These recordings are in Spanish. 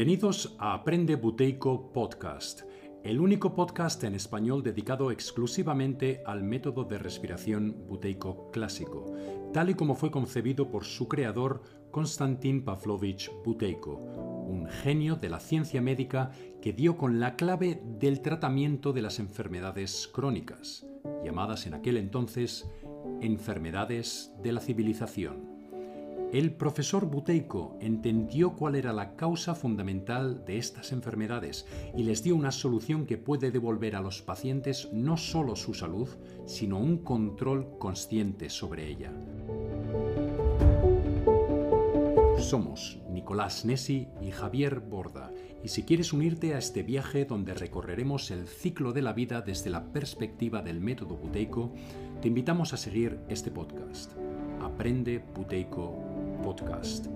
Bienvenidos a Aprende Buteico Podcast, el único podcast en español dedicado exclusivamente al método de respiración buteico clásico, tal y como fue concebido por su creador Konstantin Pavlovich Buteyko, un genio de la ciencia médica que dio con la clave del tratamiento de las enfermedades crónicas, llamadas en aquel entonces enfermedades de la civilización. El profesor Buteyko entendió cuál era la causa fundamental de estas enfermedades y les dio una solución que puede devolver a los pacientes no solo su salud, sino un control consciente sobre ella. Somos Nicolás Nessi y Javier Borda, y si quieres unirte a este viaje donde recorreremos el ciclo de la vida desde la perspectiva del método Buteyko, te invitamos a seguir este podcast. Aprende Buteyko Podcast.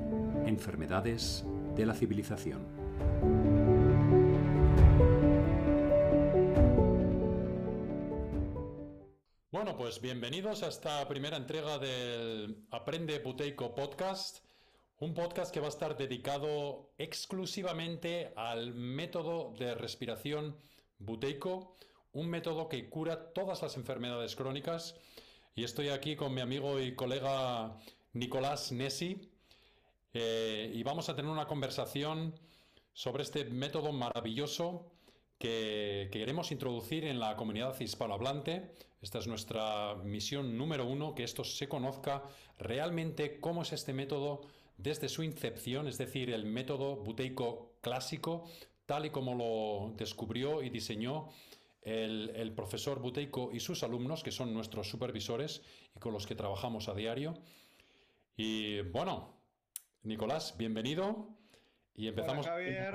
Enfermedades de la civilización. Bueno, pues bienvenidos a esta primera entrega del Aprende Buteico Podcast, un podcast que va a estar dedicado exclusivamente al método de respiración buteico, un método que cura todas las enfermedades crónicas. Y estoy aquí con mi amigo y colega Nicolás Nessi, eh, y vamos a tener una conversación sobre este método maravilloso que, queremos introducir en la comunidad hispanohablante. Esta es nuestra misión número uno, que esto se conozca realmente cómo es este método desde su incepción, es decir, el método buteico clásico, tal y como lo descubrió y diseñó el, profesor Buteico y sus alumnos, que son nuestros supervisores y con los que trabajamos a diario. Y bueno, Nicolás, bienvenido y empezamos Hola, Javier.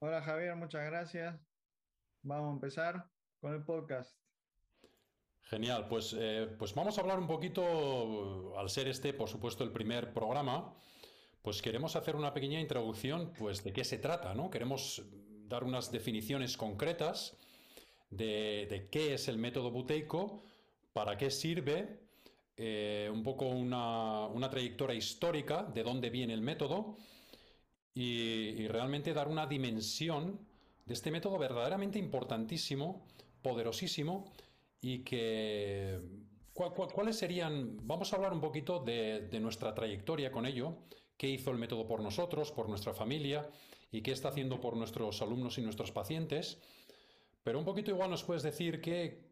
Hola Javier, muchas gracias. Vamos a empezar con el podcast. Genial, pues, eh, pues vamos a hablar un poquito, al ser este, por supuesto, el primer programa, pues queremos hacer una pequeña introducción, pues de qué se trata, ¿no? Queremos dar unas definiciones concretas de, de qué es el método buteico, para qué sirve eh, un poco una, trayectoria histórica de dónde viene el método y, realmente dar una dimensión de este método verdaderamente importantísimo, poderosísimo y que... ¿Cuáles serían? Vamos a hablar un poquito de, de nuestra trayectoria con ello, qué hizo el método por nosotros, por nuestra familia y qué está haciendo por nuestros alumnos y nuestros pacientes. Pero un poquito igual nos puedes decir qué,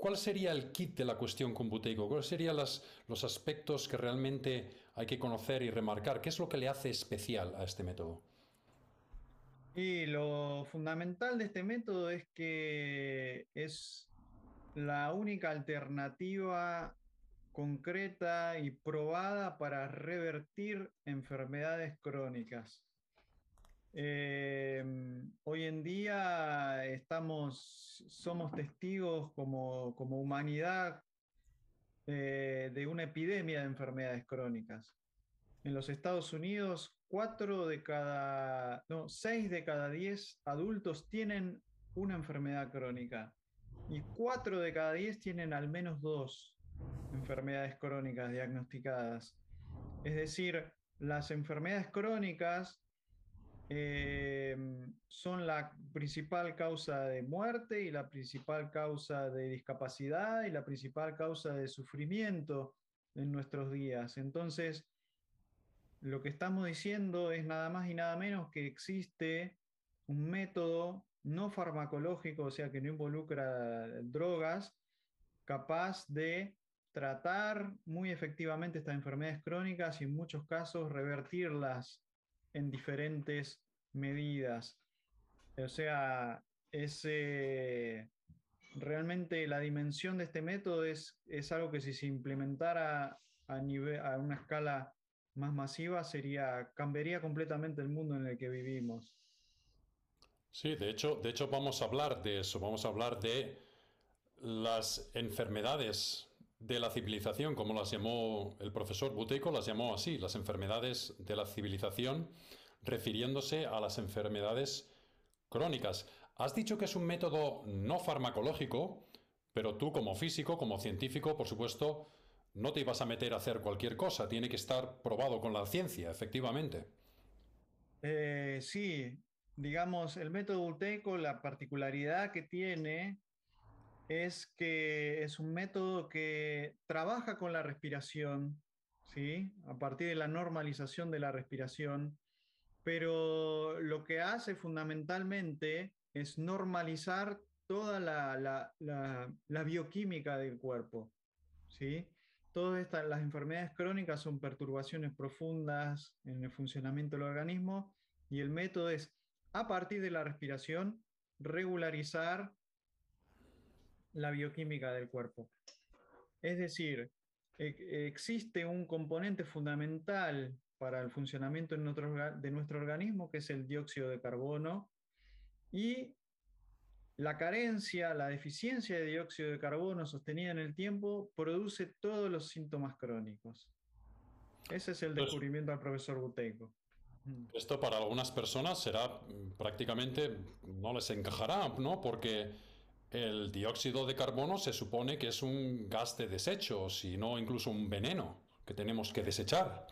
¿Cuál sería el kit de la cuestión con Buteyko? ¿Cuáles serían los aspectos que realmente hay que conocer y remarcar? ¿Qué es lo que le hace especial a este método? Y lo fundamental de este método es que es la única alternativa concreta y probada para revertir enfermedades crónicas. Em, hoy en día estamos, somos testigos como, humanidad eh, de una epidemia de enfermedades crónicas. En los Estados Unidos, cuatro de cada, no, seis de cada diez adultos tienen una enfermedad crónica y cuatro de cada diez tienen al menos dos enfermedades crónicas diagnosticadas. Es decir, las enfermedades crónicas Em, son la principal causa de muerte y la principal causa de discapacidad y la principal causa de sufrimiento en nuestros días. Entonces, lo que estamos diciendo es nada más y nada menos que existe un método no farmacológico, o sea, que no involucra drogas, capaz de tratar muy efectivamente estas enfermedades crónicas y en muchos casos revertirlas en diferentes medidas. O sea, es, realmente la dimensión de este método es, es algo que si se implementara a, nivel, a una escala más masiva, sería, cambiaría completamente el mundo en el que vivimos. Sí, de hecho, de hecho vamos a hablar de eso, vamos a hablar de las enfermedades de la civilización, como las llamó el profesor Buteyko, las llamó así, las enfermedades de la civilización, refiriéndose a las enfermedades crónicas. Has dicho que es un método no farmacológico, pero tú como físico, como científico, por supuesto, no te ibas a meter a hacer cualquier cosa, tiene que estar probado con la ciencia, efectivamente. Eh, sí, digamos, el método buteico, la particularidad que tiene es que es un método que trabaja con la respiración, ¿sí? A partir de la normalización de la respiración, pero lo que hace fundamentalmente es normalizar toda la, la bioquímica del cuerpo, ¿sí? Todas estas, las enfermedades crónicas son perturbaciones profundas en el funcionamiento del organismo y el método es, a partir de la respiración, regularizar la bioquímica del cuerpo. Es decir, e, existe un componente fundamental para el funcionamiento de nuestro, de nuestro organismo, que es el dióxido de carbono, y la carencia, la deficiencia de dióxido de carbono sostenida en el tiempo produce todos los síntomas crónicos. Ese es el pues descubrimiento del profesor Buteco. Esto para algunas personas será mm, prácticamente, no les encajará, ¿no? Porque el dióxido de carbono se supone que es un gas de desecho, si no incluso un veneno que tenemos que desechar.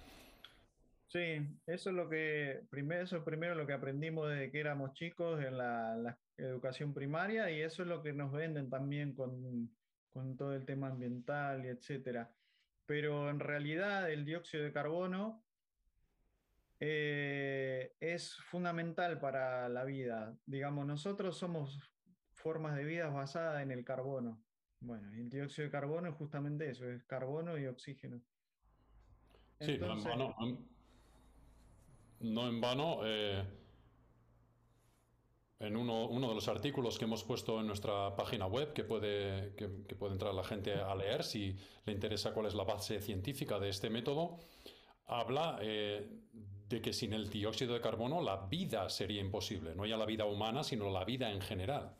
Sí, eso es lo que primero, eso primero lo que aprendimos desde que éramos chicos en la, educación primaria y eso es lo que nos venden también con, con todo el tema ambiental y etcétera. Pero en realidad el dióxido de carbono eh, es fundamental para la vida. Digamos, nosotros somos formas de vida basadas en el carbono. Bueno, y el dióxido de carbono es justamente eso, es carbono y oxígeno. sí, no en vano, eh, en uno, de los artículos que hemos puesto en nuestra página web, que puede, que, puede entrar la gente a leer si le interesa cuál es la base científica de este método, habla eh, de que sin el dióxido de carbono la vida sería imposible, no ya la vida humana, sino la vida en general.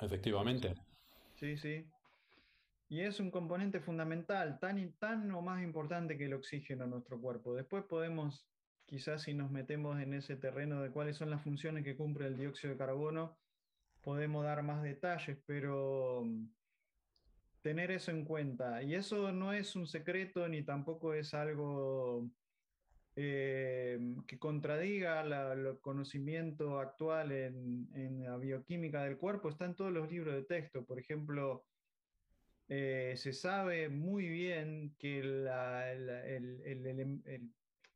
Efectivamente. Sí, sí. Y es un componente fundamental, tan, tan o más importante que el oxígeno en nuestro cuerpo. Después podemos quizás si nos metemos en ese terreno de cuáles son las funciones que cumple el dióxido de carbono, podemos dar más detalles, pero mm, tener eso en cuenta. Y eso no es un secreto ni tampoco es algo eh, que contradiga el conocimiento actual en, la bioquímica del cuerpo. Está en todos los libros de texto. Por ejemplo, eh, se sabe muy bien que el, el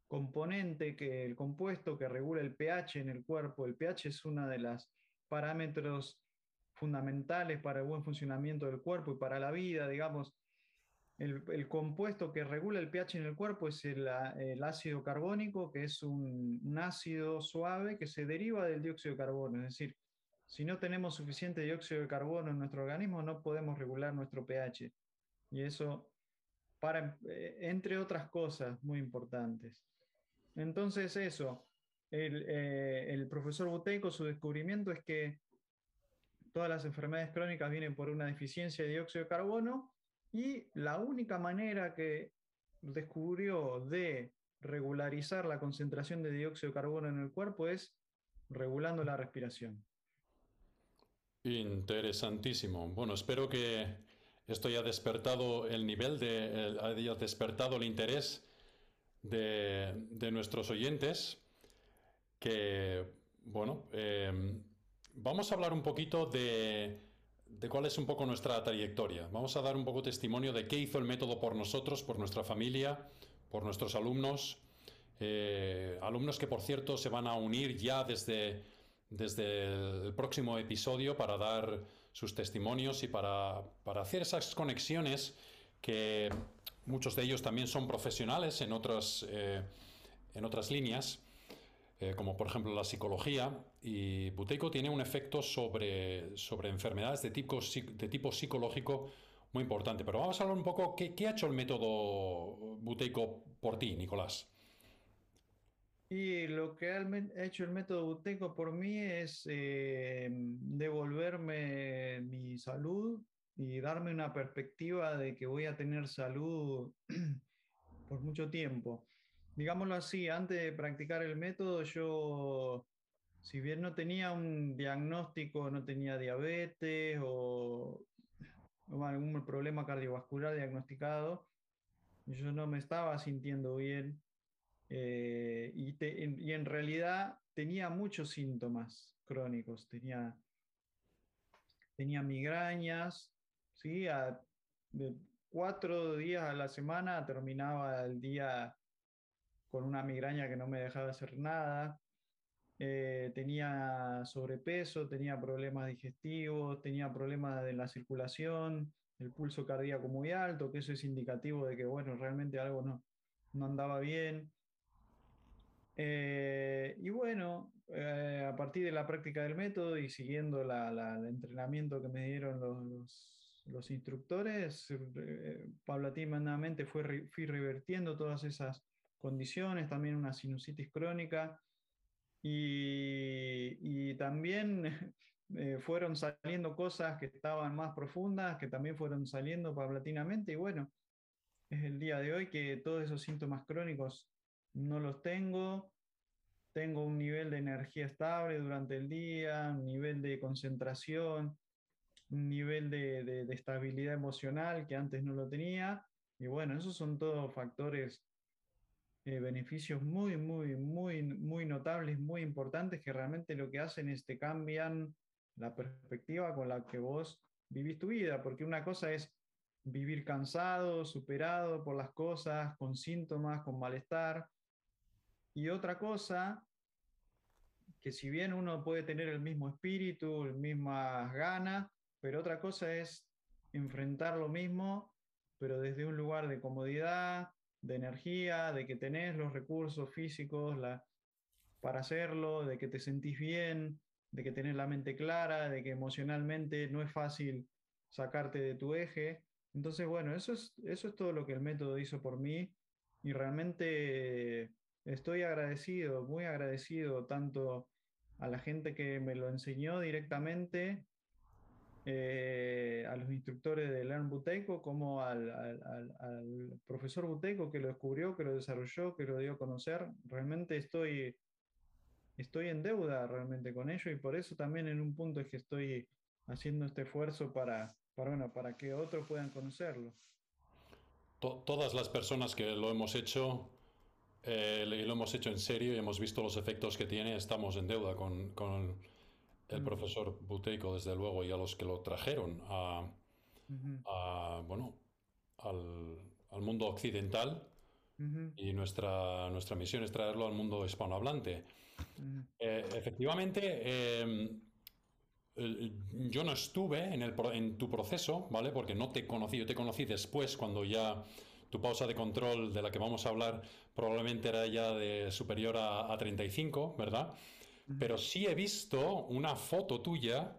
componente, que el compuesto que regula el pH en el cuerpo. El pH es uno de los parámetros fundamentales para el buen funcionamiento del cuerpo y para la vida, digamos. El, compuesto que regula el pH en el cuerpo es el, ácido carbónico, que es un, ácido suave que se deriva del dióxido de carbono. Es decir, si no tenemos suficiente dióxido de carbono en nuestro organismo, no podemos regular nuestro pH. Y eso, para, eh, entre otras cosas muy importantes. Entonces eso, eh, el, profesor Buteco, su descubrimiento es que todas las enfermedades crónicas vienen por una deficiencia de dióxido de carbono y la única manera que descubrió de regularizar la concentración de dióxido de carbono en el cuerpo es regulando la respiración. Interesantísimo. Bueno, espero que esto haya despertado el nivel de, haya despertado el interés de, nuestros oyentes que, bueno, eh, vamos a hablar un poquito de, cuál es un poco nuestra trayectoria. Vamos a dar un poco testimonio de qué hizo el método por nosotros, por nuestra familia, por nuestros alumnos. Eh, alumnos que, por cierto, se van a unir ya desde, desde el próximo episodio para dar sus testimonios y para, para hacer esas conexiones que Muchos de ellos también son profesionales en otras, eh, en otras líneas, eh, como por ejemplo la psicología, y Buteyko tiene un efecto sobre, sobre enfermedades de tipo, de tipo psicológico muy importante. Pero vamos a hablar un poco, ¿qué, qué ha hecho el método Buteyko por ti, Nicolás? Y lo que ha hecho el método Buteco por mí es eh, devolverme mi salud, y darme una perspectiva de que voy a tener salud por mucho tiempo. Digámoslo así, antes de practicar el método, yo, si bien no tenía un diagnóstico, no tenía diabetes o, algún problema cardiovascular diagnosticado, yo no me estaba sintiendo bien eh, y, en realidad tenía muchos síntomas crónicos, tenía, tenía migrañas, ¿sí? de cuatro días a la semana terminaba el día con una migraña que no me dejaba hacer nada. Eh, tenía sobrepeso, tenía problemas digestivos, tenía problemas de la circulación, el pulso cardíaco muy alto, que eso es indicativo de que, bueno, realmente algo no, no andaba bien. Eh, y bueno, eh, a partir de la práctica del método y siguiendo el entrenamiento que me dieron los, los, instructores, paulatinamente fue, fui revertiendo todas esas condiciones, también una sinusitis crónica. Y, también eh, fueron saliendo cosas que estaban más profundas, que también fueron saliendo paulatinamente. Y bueno, es el día de hoy que todos esos síntomas crónicos no los tengo, tengo un nivel de energía estable durante el día, un nivel de concentración, un nivel de, de estabilidad emocional que antes no lo tenía. Y bueno, esos son todos factores eh, beneficios muy, muy, muy, muy notables, muy importantes, que realmente lo que hacen es te cambian la perspectiva con la que vos vivís tu vida, porque una cosa es vivir cansado, superado por las cosas, con síntomas, con malestar, y otra cosa, que si bien uno puede tener el mismo espíritu, las mismas ganas, pero otra cosa es enfrentar lo mismo, pero desde un lugar de comodidad, de energía, de que tenés los recursos físicos la, para hacerlo, de que te sentís bien, de que tenés la mente clara, de que emocionalmente no es fácil sacarte de tu eje. Entonces, bueno, eso es, eso es todo lo que el método hizo por mí y realmente estoy agradecido, muy agradecido tanto a la gente que me lo enseñó directamente eh, a instructores de Learn Buteco como al, profesor Buteco que lo descubrió, que lo desarrolló, que lo dio a conocer. Realmente estoy, estoy en deuda realmente con ello y por eso también en un punto es que estoy haciendo este esfuerzo para, para, bueno, para que otros puedan conocerlo. todas las personas que lo hemos hecho eh, lo hemos hecho en serio y hemos visto los efectos que tiene, estamos en deuda con, con el profesor Buteico, desde luego, y a los que lo trajeron a, bueno, al, mundo occidental. Y nuestra, nuestra misión es traerlo al mundo hispanohablante. Eh, efectivamente, em, yo no estuve en, el, en tu proceso, ¿vale? Porque no te conocí, yo te conocí después, cuando ya tu pausa de control de la que vamos a hablar probablemente era ya de superior a, a 35, ¿verdad? pero sí he visto una foto tuya.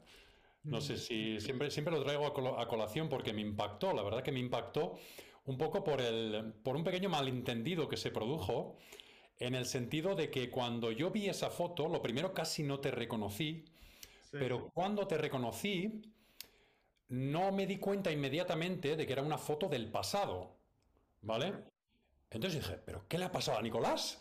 No sé si siempre, siempre lo traigo a, colación porque me impactó, la verdad que me impactó un poco por, el, por un pequeño malentendido que se produjo, en el sentido de que cuando yo vi esa foto, lo primero casi no te reconocí, pero cuando te reconocí, no me di cuenta inmediatamente de que era una foto del pasado, ¿vale? Entonces dije, ¿pero qué le ha pasado a Nicolás?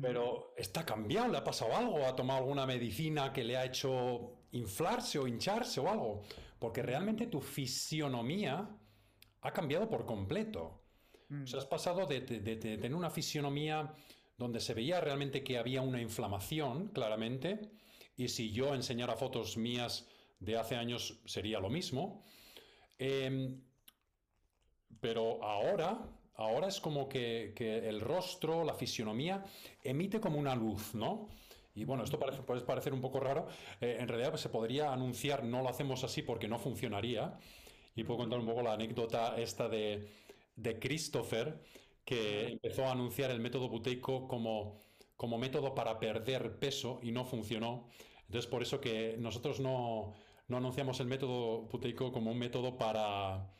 Pero está cambiado, le ha pasado algo, ha tomado alguna medicina que le ha hecho inflarse o hincharse o algo. Porque realmente tu fisionomía ha cambiado por completo. O sea, has pasado de, tener una fisionomía donde se veía realmente que había una inflamación, claramente, y si yo enseñara fotos mías de hace años sería lo mismo. Em, pero ahora ahora es como que, el rostro, la fisionomía, emite como una luz, ¿no? Y bueno, esto puede parecer un poco raro. Eh, en realidad pues, se podría anunciar, no lo hacemos así porque no funcionaría. Y puedo contar un poco la anécdota esta de, Christopher, que empezó a anunciar el método buteico como, como método para perder peso y no funcionó. Entonces, por eso que nosotros no, no anunciamos el método buteico como un método para,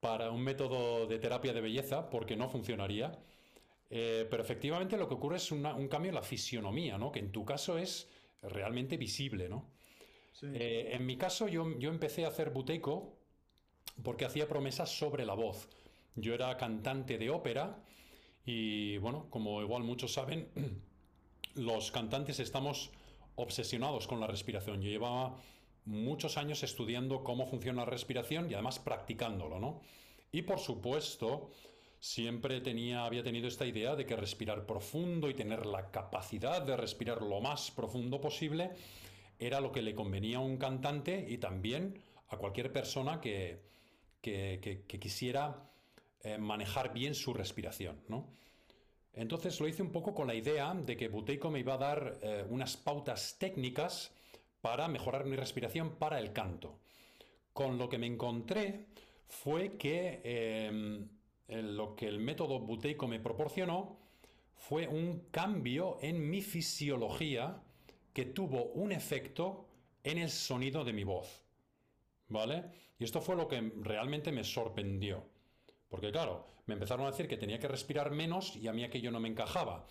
para un método de terapia de belleza porque no funcionaría. Eh, pero efectivamente lo que ocurre es un cambio en la fisionomía, ¿no? que en tu caso es realmente visible. ¿no? Eh, en mi caso yo, yo empecé a hacer buteco porque hacía promesas sobre la voz. Yo era cantante de ópera y bueno, como igual muchos saben, los cantantes estamos obsesionados con la respiración. Yo llevaba muchos años estudiando cómo funciona la respiración y además practicándolo, ¿no? Y por supuesto, siempre tenía, había tenido esta idea de que respirar profundo y tener la capacidad de respirar lo más profundo posible era lo que le convenía a un cantante y también a cualquier persona que, quisiera eh, manejar bien su respiración. Entonces lo hice un poco con la idea de que Buteyko me iba a dar eh, unas pautas técnicas para mejorar mi respiración para el canto. Con lo que me encontré fue que em, lo que el método Buteyko me proporcionó fue un cambio en mi fisiología que tuvo un efecto en el sonido de mi voz. ¿Vale? Y esto fue lo que realmente me sorprendió. Porque claro, me empezaron a decir que tenía que respirar menos y a mí aquello no me encajaba.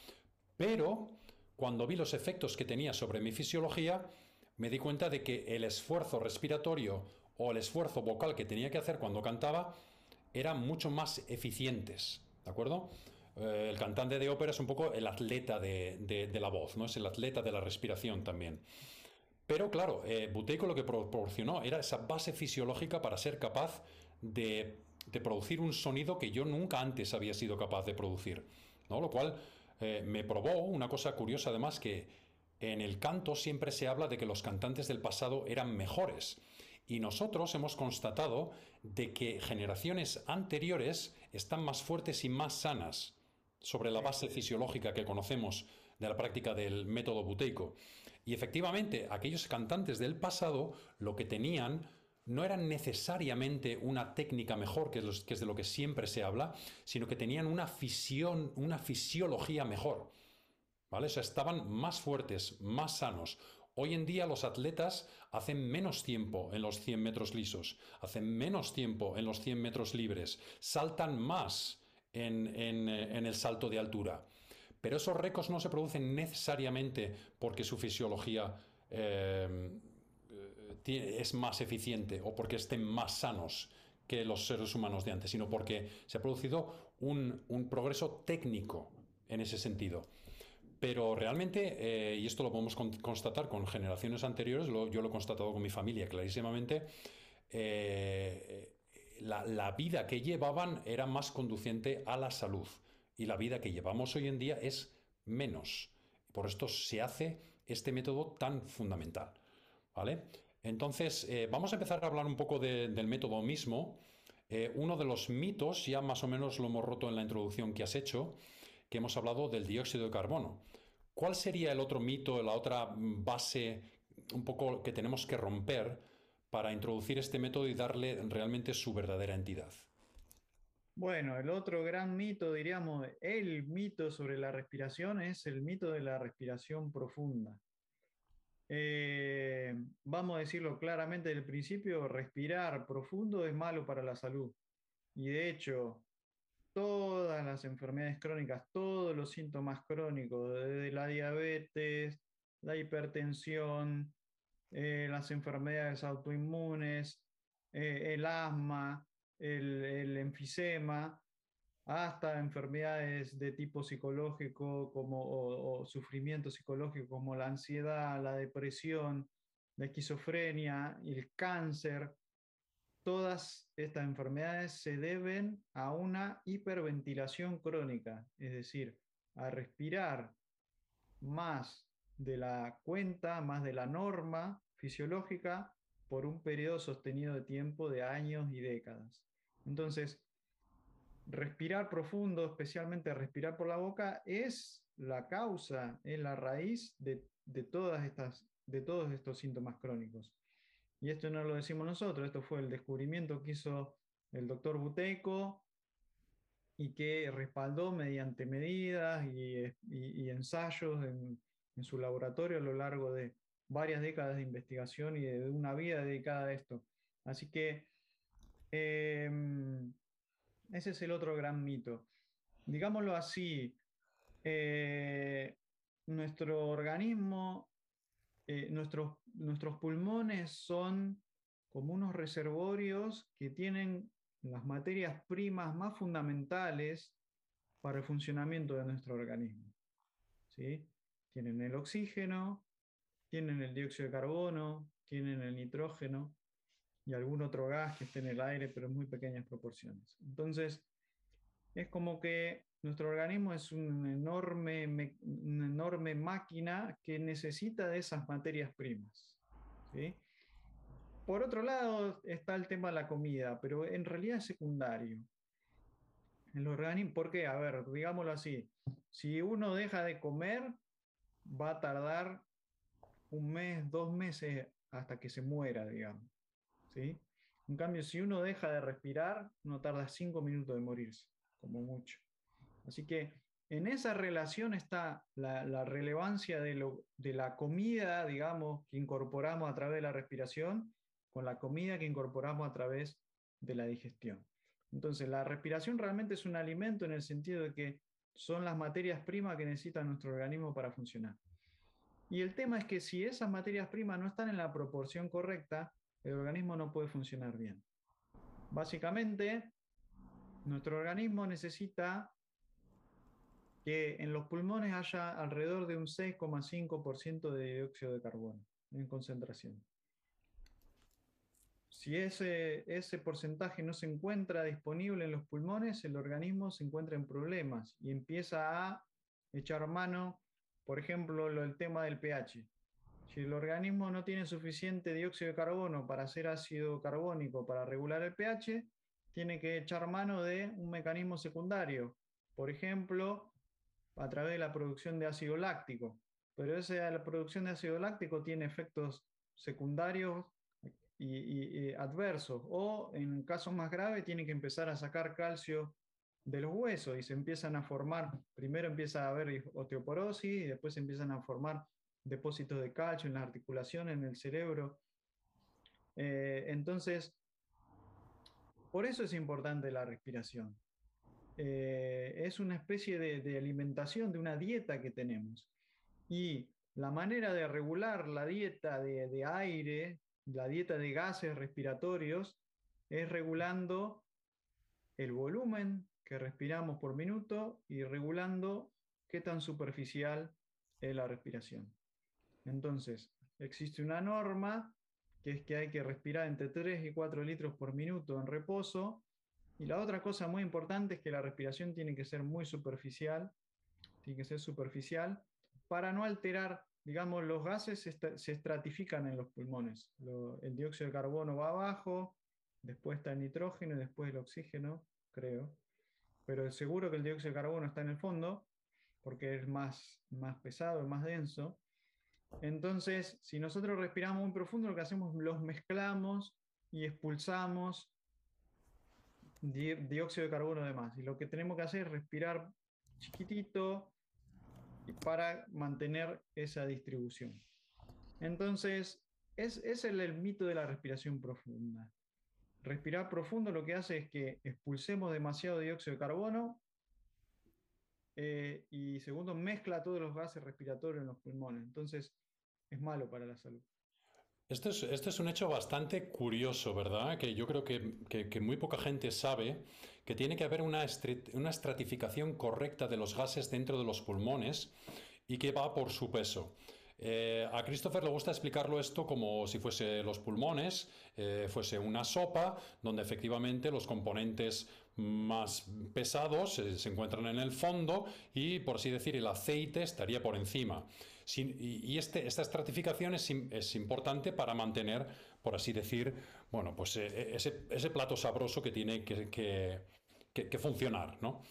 Pero cuando vi los efectos que tenía sobre mi fisiología, me di cuenta de que el esfuerzo respiratorio o el esfuerzo vocal que tenía que hacer cuando cantaba eran mucho más eficientes. ¿De acuerdo? Eh, el cantante de ópera es un poco el atleta de, la voz, ¿no? Es el atleta de la respiración también. Pero claro, eh, Buteyko lo que proporcionó era esa base fisiológica para ser capaz de, producir un sonido que yo nunca antes había sido capaz de producir. ¿no? Lo cual eh, me probó una cosa curiosa además que en el canto siempre se habla de que los cantantes del pasado eran mejores. Y nosotros hemos constatado de que generaciones anteriores están más fuertes y más sanas sobre la base fisiológica que conocemos de la práctica del método buteico. Y efectivamente, aquellos cantantes del pasado lo que tenían no era necesariamente una técnica mejor, que es, de lo que siempre se habla, sino que tenían una fisión, una fisiología mejor. ¿Vale? Estaban más fuertes, más sanos. Hoy en día los atletas hacen menos tiempo en los 100 metros lisos, hacen menos tiempo en los 100 metros libres, saltan más en, eh, el salto de altura. Pero esos récords no se producen necesariamente porque su fisiología eh, es más eficiente o porque estén más sanos que los seres humanos de antes, sino porque se ha producido un progreso técnico en ese sentido. Pero realmente, eh, y esto lo podemos constatar con generaciones anteriores, yo lo he constatado con mi familia clarísimamente, eh, la, vida que llevaban era más conduciente a la salud y la vida que llevamos hoy en día es menos. Por esto se hace este método tan fundamental. ¿vale? Entonces, eh, vamos a empezar a hablar un poco del método mismo. uno de los mitos, ya más o menos lo hemos roto en la introducción que has hecho, hemos hablado del dióxido de carbono. ¿Cuál sería el otro mito, la otra base un poco que tenemos que romper para introducir este método y darle realmente su verdadera entidad? Bueno, el otro gran mito, diríamos, el mito sobre la respiración es el mito de la respiración profunda. Eh, vamos a decirlo claramente desde el principio, respirar profundo es malo para la salud. Y de hecho, todas las enfermedades crónicas, todos los síntomas crónicos, desde la diabetes, la hipertensión, eh, las enfermedades autoinmunes, eh, el asma, el, enfisema, hasta enfermedades de tipo psicológico como, o, sufrimiento psicológico como la ansiedad, la depresión, la esquizofrenia, el cáncer, todas estas enfermedades se deben a una hiperventilación crónica, es decir, a respirar más de la cuenta, más de la norma fisiológica por un periodo sostenido de tiempo de años y décadas. Entonces, respirar profundo, especialmente respirar por la boca, es la causa, es la raíz de, todas estas, de todos estos síntomas crónicos. Y esto no lo decimos nosotros, esto fue el descubrimiento que hizo el doctor Buteco y que respaldó mediante medidas y, ensayos en, su laboratorio a lo largo de varias décadas de investigación y de una vida dedicada a esto. Así que em, ese es el otro gran mito. Digámoslo así, eh, nuestro organismo eh, nuestros, nuestros pulmones son como unos reservorios que tienen las materias primas más fundamentales para el funcionamiento de nuestro organismo. ¿sí? Tienen el oxígeno, tienen el dióxido de carbono, tienen el nitrógeno y algún otro gas que esté en el aire, pero en muy pequeñas proporciones. Entonces, es como que nuestro organismo es una enorme, una enorme máquina que necesita de esas materias primas. Por otro lado está el tema de la comida, pero en realidad es secundario. El organismo, ¿por qué? A ver, digámoslo así. Si uno deja de comer, va a tardar un mes, dos meses hasta que se muera, digamos. ¿sí? En cambio, si uno deja de respirar, no tarda cinco minutos de morirse, como mucho. Así que en esa relación está la, relevancia de, lo, de, la comida, digamos, que incorporamos a través de la respiración, con la comida que incorporamos a través de la digestión. Entonces, la respiración realmente es un alimento en el sentido de que son las materias primas que necesita nuestro organismo para funcionar. Y el tema es que si esas materias primas no están en la proporción correcta, el organismo no puede funcionar bien. Básicamente, nuestro organismo necesita que en los pulmones haya alrededor de un 6,5% de dióxido de carbono en concentración. Si ese, ese porcentaje no se encuentra disponible en los pulmones, el organismo se encuentra en problemas y empieza a echar mano, por ejemplo, el tema del pH. Si el organismo no tiene suficiente dióxido de carbono para hacer ácido carbónico para regular el pH, tiene que echar mano de un mecanismo secundario, por ejemplo, a través de la producción de ácido láctico. Pero esa la producción de ácido láctico tiene efectos secundarios y, adversos, o en casos más graves tiene que empezar a sacar calcio de los huesos y se empiezan a formar, primero empieza a haber osteoporosis y después se empiezan a formar depósitos de calcio en las articulaciones, en el cerebro. Eh, entonces, por eso es importante la respiración. Eh, es una especie de, alimentación, de una dieta que tenemos. Y la manera de regular la dieta de, de aire, la dieta de gases respiratorios, es regulando el volumen que respiramos por minuto y regulando qué tan superficial es la respiración. Entonces, existe una norma que es que hay que respirar entre 3 y 4 litros por minuto en reposo. Y la otra cosa muy importante es que la respiración tiene que ser muy superficial, tiene que ser superficial para no alterar, digamos, los gases se, estratifican en los pulmones. el dióxido de carbono va abajo, después está el nitrógeno y después el oxígeno, creo. Pero seguro que el dióxido de carbono está en el fondo, porque es más, más pesado, es más denso. Entonces, si nosotros respiramos muy profundo, lo que hacemos, los mezclamos y expulsamos dióxido de carbono de más. Y lo que tenemos que hacer es respirar chiquitito para mantener esa distribución. Entonces, es, es el, mito de la respiración profunda. Respirar profundo lo que hace es que expulsemos demasiado dióxido de carbono eh, y segundo, mezcla todos los gases respiratorios en los pulmones. Entonces, es malo para la salud. Este es, es un hecho bastante curioso, ¿verdad? Que yo creo que, que, muy poca gente sabe que tiene que haber una, una estratificación correcta de los gases dentro de los pulmones y que va por su peso. Eh, a Christopher le gusta explicarlo esto como si fuese los pulmones, eh, fuese una sopa donde efectivamente los componentes más pesados eh, se encuentran en el fondo y, por así decir, el aceite estaría por encima. Y este, esta estratificación es, importante para mantener, por así decir, bueno, pues ese, plato sabroso que tiene que, que funcionar, ¿no?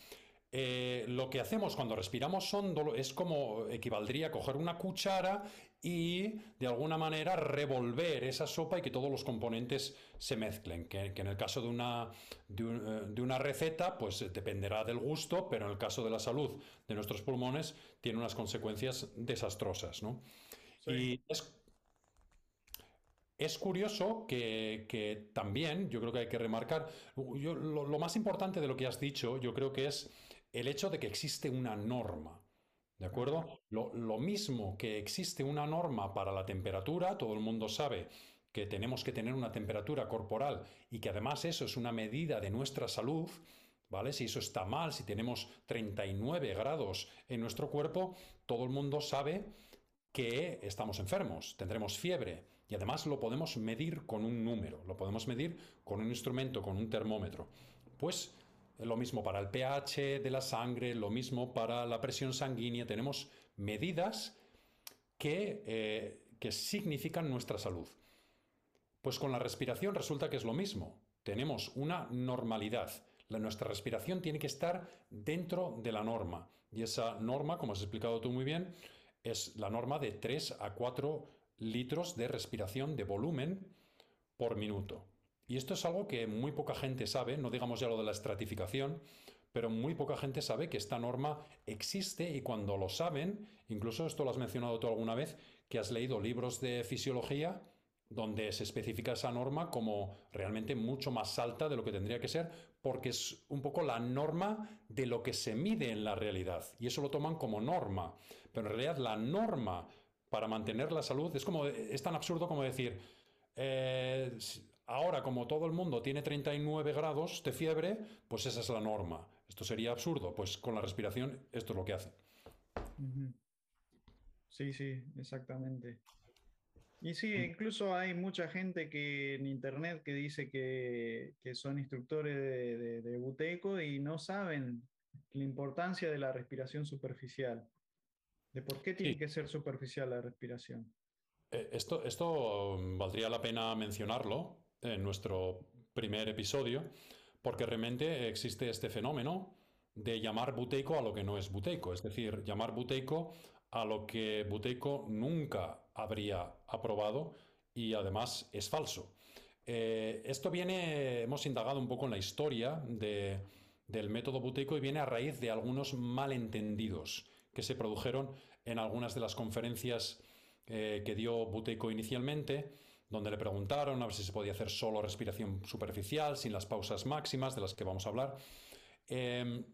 Eh, lo que hacemos cuando respiramos hondo es como equivaldría a coger una cuchara y de alguna manera revolver esa sopa y que todos los componentes se mezclen. Que, en el caso de una, de, una receta, pues dependerá del gusto, pero en el caso de la salud de nuestros pulmones tiene unas consecuencias desastrosas. Y es curioso que, también, yo creo que hay que remarcar, lo, más importante de lo que has dicho, yo creo que es el hecho de que existe una norma. ¿De acuerdo? Lo, mismo que existe una norma para la temperatura, todo el mundo sabe que tenemos que tener una temperatura corporal y que además eso es una medida de nuestra salud, ¿vale? Si eso está mal, si tenemos 39 grados en nuestro cuerpo, todo el mundo sabe que estamos enfermos, tendremos fiebre y además lo podemos medir con un número, lo podemos medir con un instrumento, con un termómetro. Pues lo mismo para el pH de la sangre, lo mismo para la presión sanguínea. Tenemos medidas que, eh, que significan nuestra salud. Pues con la respiración resulta que es lo mismo. Tenemos una normalidad. La, nuestra respiración tiene que estar dentro de la norma. Y esa norma, como has explicado tú muy bien, es la norma de 3 a 4 litros de respiración de volumen por minuto. Y esto es algo que muy poca gente sabe, no digamos ya lo de la estratificación, pero muy poca gente sabe que esta norma existe y cuando lo saben, incluso esto lo has mencionado tú alguna vez, que has leído libros de fisiología donde se especifica esa norma como realmente mucho más alta de lo que tendría que ser, porque es un poco la norma de lo que se mide en la realidad. Y eso lo toman como norma. Pero en realidad la norma para mantener la salud es, como, es tan absurdo como decir, eh, ahora como todo el mundo tiene 39 grados de fiebre, pues esa es la norma. Esto sería absurdo, pues con la respiración esto es lo que hace. Sí, sí, exactamente. Y sí, mm. incluso hay mucha gente que en internet que dice que, son instructores de, de, buteco y no saben la importancia de la respiración superficial, de por qué tiene que ser superficial la respiración. Eh, esto, esto mm, valdría la pena mencionarlo en nuestro primer episodio, porque realmente existe este fenómeno de llamar buteico a lo que no es buteico, es decir, llamar buteico a lo que buteico nunca habría aprobado y además es falso. Eh, esto viene, hemos indagado un poco en la historia del método buteico y viene a raíz de algunos malentendidos que se produjeron en algunas de las conferencias eh, que dio Buteyko inicialmente, donde le preguntaron a ver si se podía hacer solo respiración superficial, sin las pausas máximas de las que vamos a hablar. Em,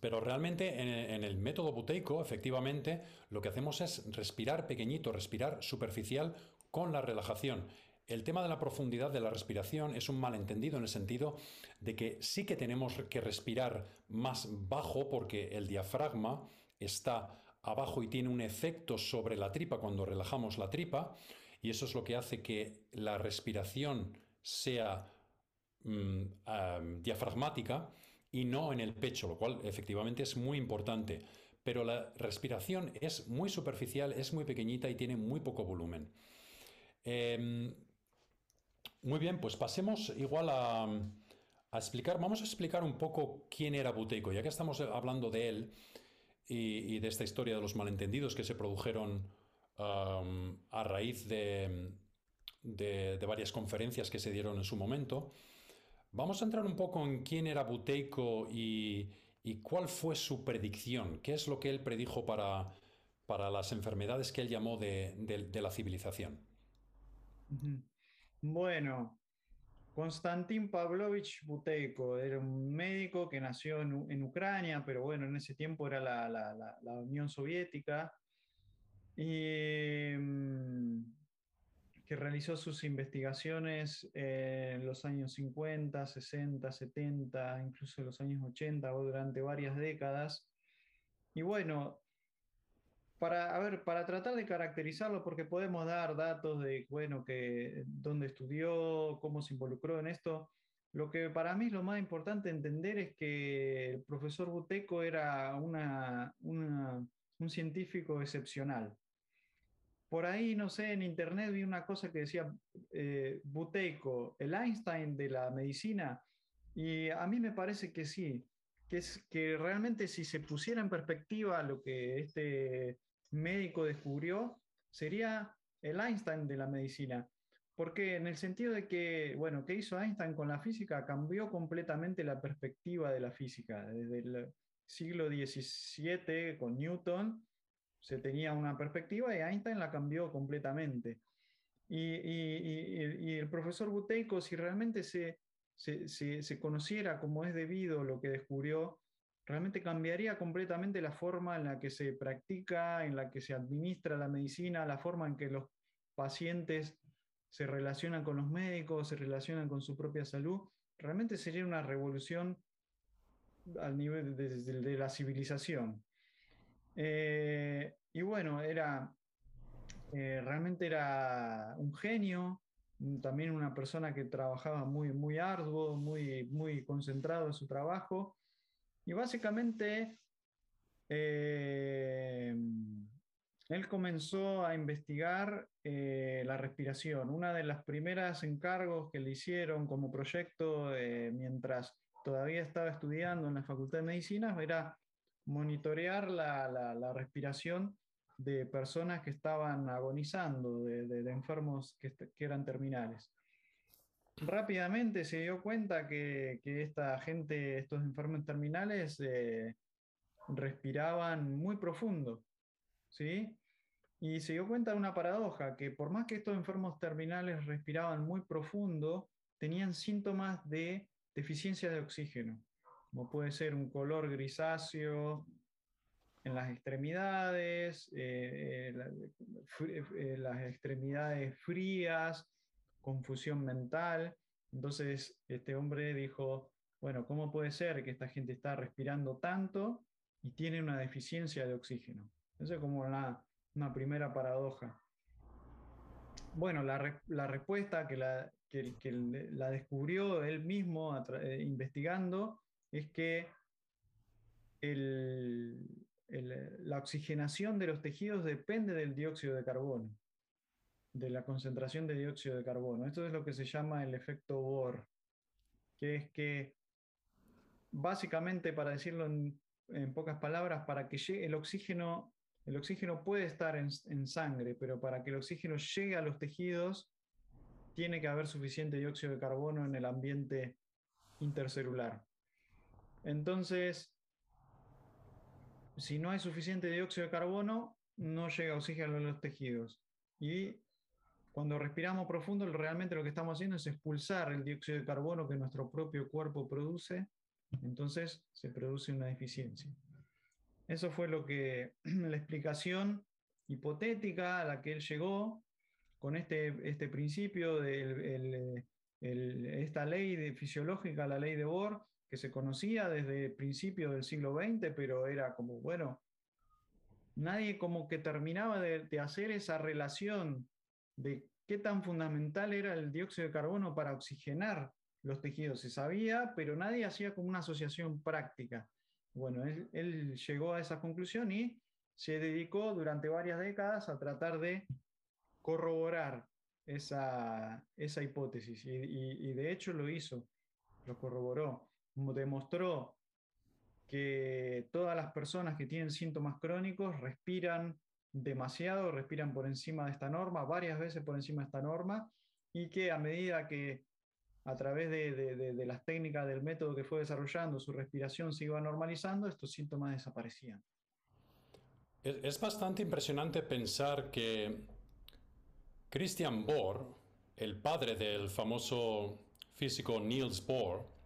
pero realmente en, el método buteico, efectivamente, lo que hacemos es respirar pequeñito, respirar superficial con la relajación. El tema de la profundidad de la respiración es un malentendido en el sentido de que sí que tenemos que respirar más bajo porque el diafragma está abajo y tiene un efecto sobre la tripa cuando relajamos la tripa y eso es lo que hace que la respiración sea mm, diafragmática y no en el pecho, lo cual efectivamente es muy importante. Pero la respiración es muy superficial, es muy pequeñita y tiene muy poco volumen. Em, muy bien, pues pasemos igual a, explicar, vamos a explicar un poco quién era Buteyko, ya que estamos hablando de él y, de esta historia de los malentendidos que se produjeron a raíz de, varias conferencias que se dieron en su momento. Vamos a entrar un poco en quién era Buteyko y, cuál fue su predicción, qué es lo que él predijo para, las enfermedades que él llamó de, la civilización. Bueno, Konstantin Pavlovich Buteyko era un médico que nació en, Ucrania, pero bueno, en ese tiempo era la Unión Soviética. Y mm, que realizó sus investigaciones en los años 50, 60, 70, incluso en los años 80 o durante varias décadas. Y bueno, para, ver, para tratar de caracterizarlo, porque podemos dar datos de, bueno, que dónde estudió, cómo se involucró en esto, lo que para mí es lo más importante entender es que el profesor Buteco era una, un científico excepcional. Por ahí, no sé, en internet vi una cosa que decía eh, Buteyko, el Einstein de la medicina, y a mí me parece que sí, que, es, que realmente si se pusiera en perspectiva lo que este médico descubrió, sería el Einstein de la medicina. Porque en el sentido de que, bueno, ¿qué hizo Einstein con la física? Cambió completamente la perspectiva de la física. Desde el siglo XVII con Newton se tenía una perspectiva y Einstein la cambió completamente. Y, el profesor Buteyko, si realmente se, se, conociera como es debido lo que descubrió, realmente cambiaría completamente la forma en la que se practica, en la que se administra la medicina, la forma en que los pacientes se relacionan con los médicos, se relacionan con su propia salud. Realmente sería una revolución al nivel de la civilización. Eh, y bueno, era, eh, realmente era un genio, también una persona que trabajaba muy, muy arduo, muy, muy concentrado en su trabajo. Y básicamente eh, él comenzó a investigar la respiración. Una de las primeras encargos que le hicieron como proyecto mientras todavía estaba estudiando en la Facultad de Medicina era monitorear la, la respiración de personas que estaban agonizando, de, enfermos que, eran terminales. Rápidamente se dio cuenta que, esta gente, estos enfermos terminales, eh, respiraban muy profundo, ¿sí? Y se dio cuenta de una paradoja, que por más que estos enfermos terminales respiraban muy profundo, tenían síntomas de deficiencia de oxígeno, como puede ser un color grisáceo, en las extremidades, eh, eh, eh, las extremidades frías, confusión mental. Entonces este hombre dijo, bueno, ¿cómo puede ser que esta gente está respirando tanto y tiene una deficiencia de oxígeno? Esa es como una, primera paradoja. Bueno, la, la respuesta que la, que la, descubrió él mismo investigando es que el, la oxigenación de los tejidos depende del dióxido de carbono, de la concentración de dióxido de carbono. Esto es lo que se llama el efecto Bohr, que es que básicamente, para decirlo en, pocas palabras, para que llegue el oxígeno, el oxígeno puede estar en, en sangre, pero para que el oxígeno llegue a los tejidos, tiene que haber suficiente dióxido de carbono en el ambiente intercelular. Entonces, si no hay suficiente dióxido de carbono, no llega oxígeno a los tejidos. Y cuando respiramos profundo, realmente lo que estamos haciendo es expulsar el dióxido de carbono que nuestro propio cuerpo produce, entonces se produce una deficiencia. Eso fue lo que la explicación hipotética a la que él llegó con este, este principio de esta ley fisiológica, la ley de Bohr, que se conocía desde el principio del siglo XX, pero era como, bueno, nadie como que terminaba de, hacer esa relación de qué tan fundamental era el dióxido de carbono para oxigenar los tejidos. Se sabía, pero nadie hacía como una asociación práctica. Bueno, él, llegó a esa conclusión y se dedicó durante varias décadas a tratar de corroborar esa, esa hipótesis y de hecho lo hizo, lo corroboró demostró que todas las personas que tienen síntomas crónicos respiran demasiado, respiran por encima de esta norma, varias veces por encima de esta norma, y que a medida que a través de, las técnicas del método que fue desarrollando, su respiración se iba normalizando, estos síntomas desaparecían. Es, bastante impresionante pensar que Christian Bohr, el padre del famoso físico Niels Bohr,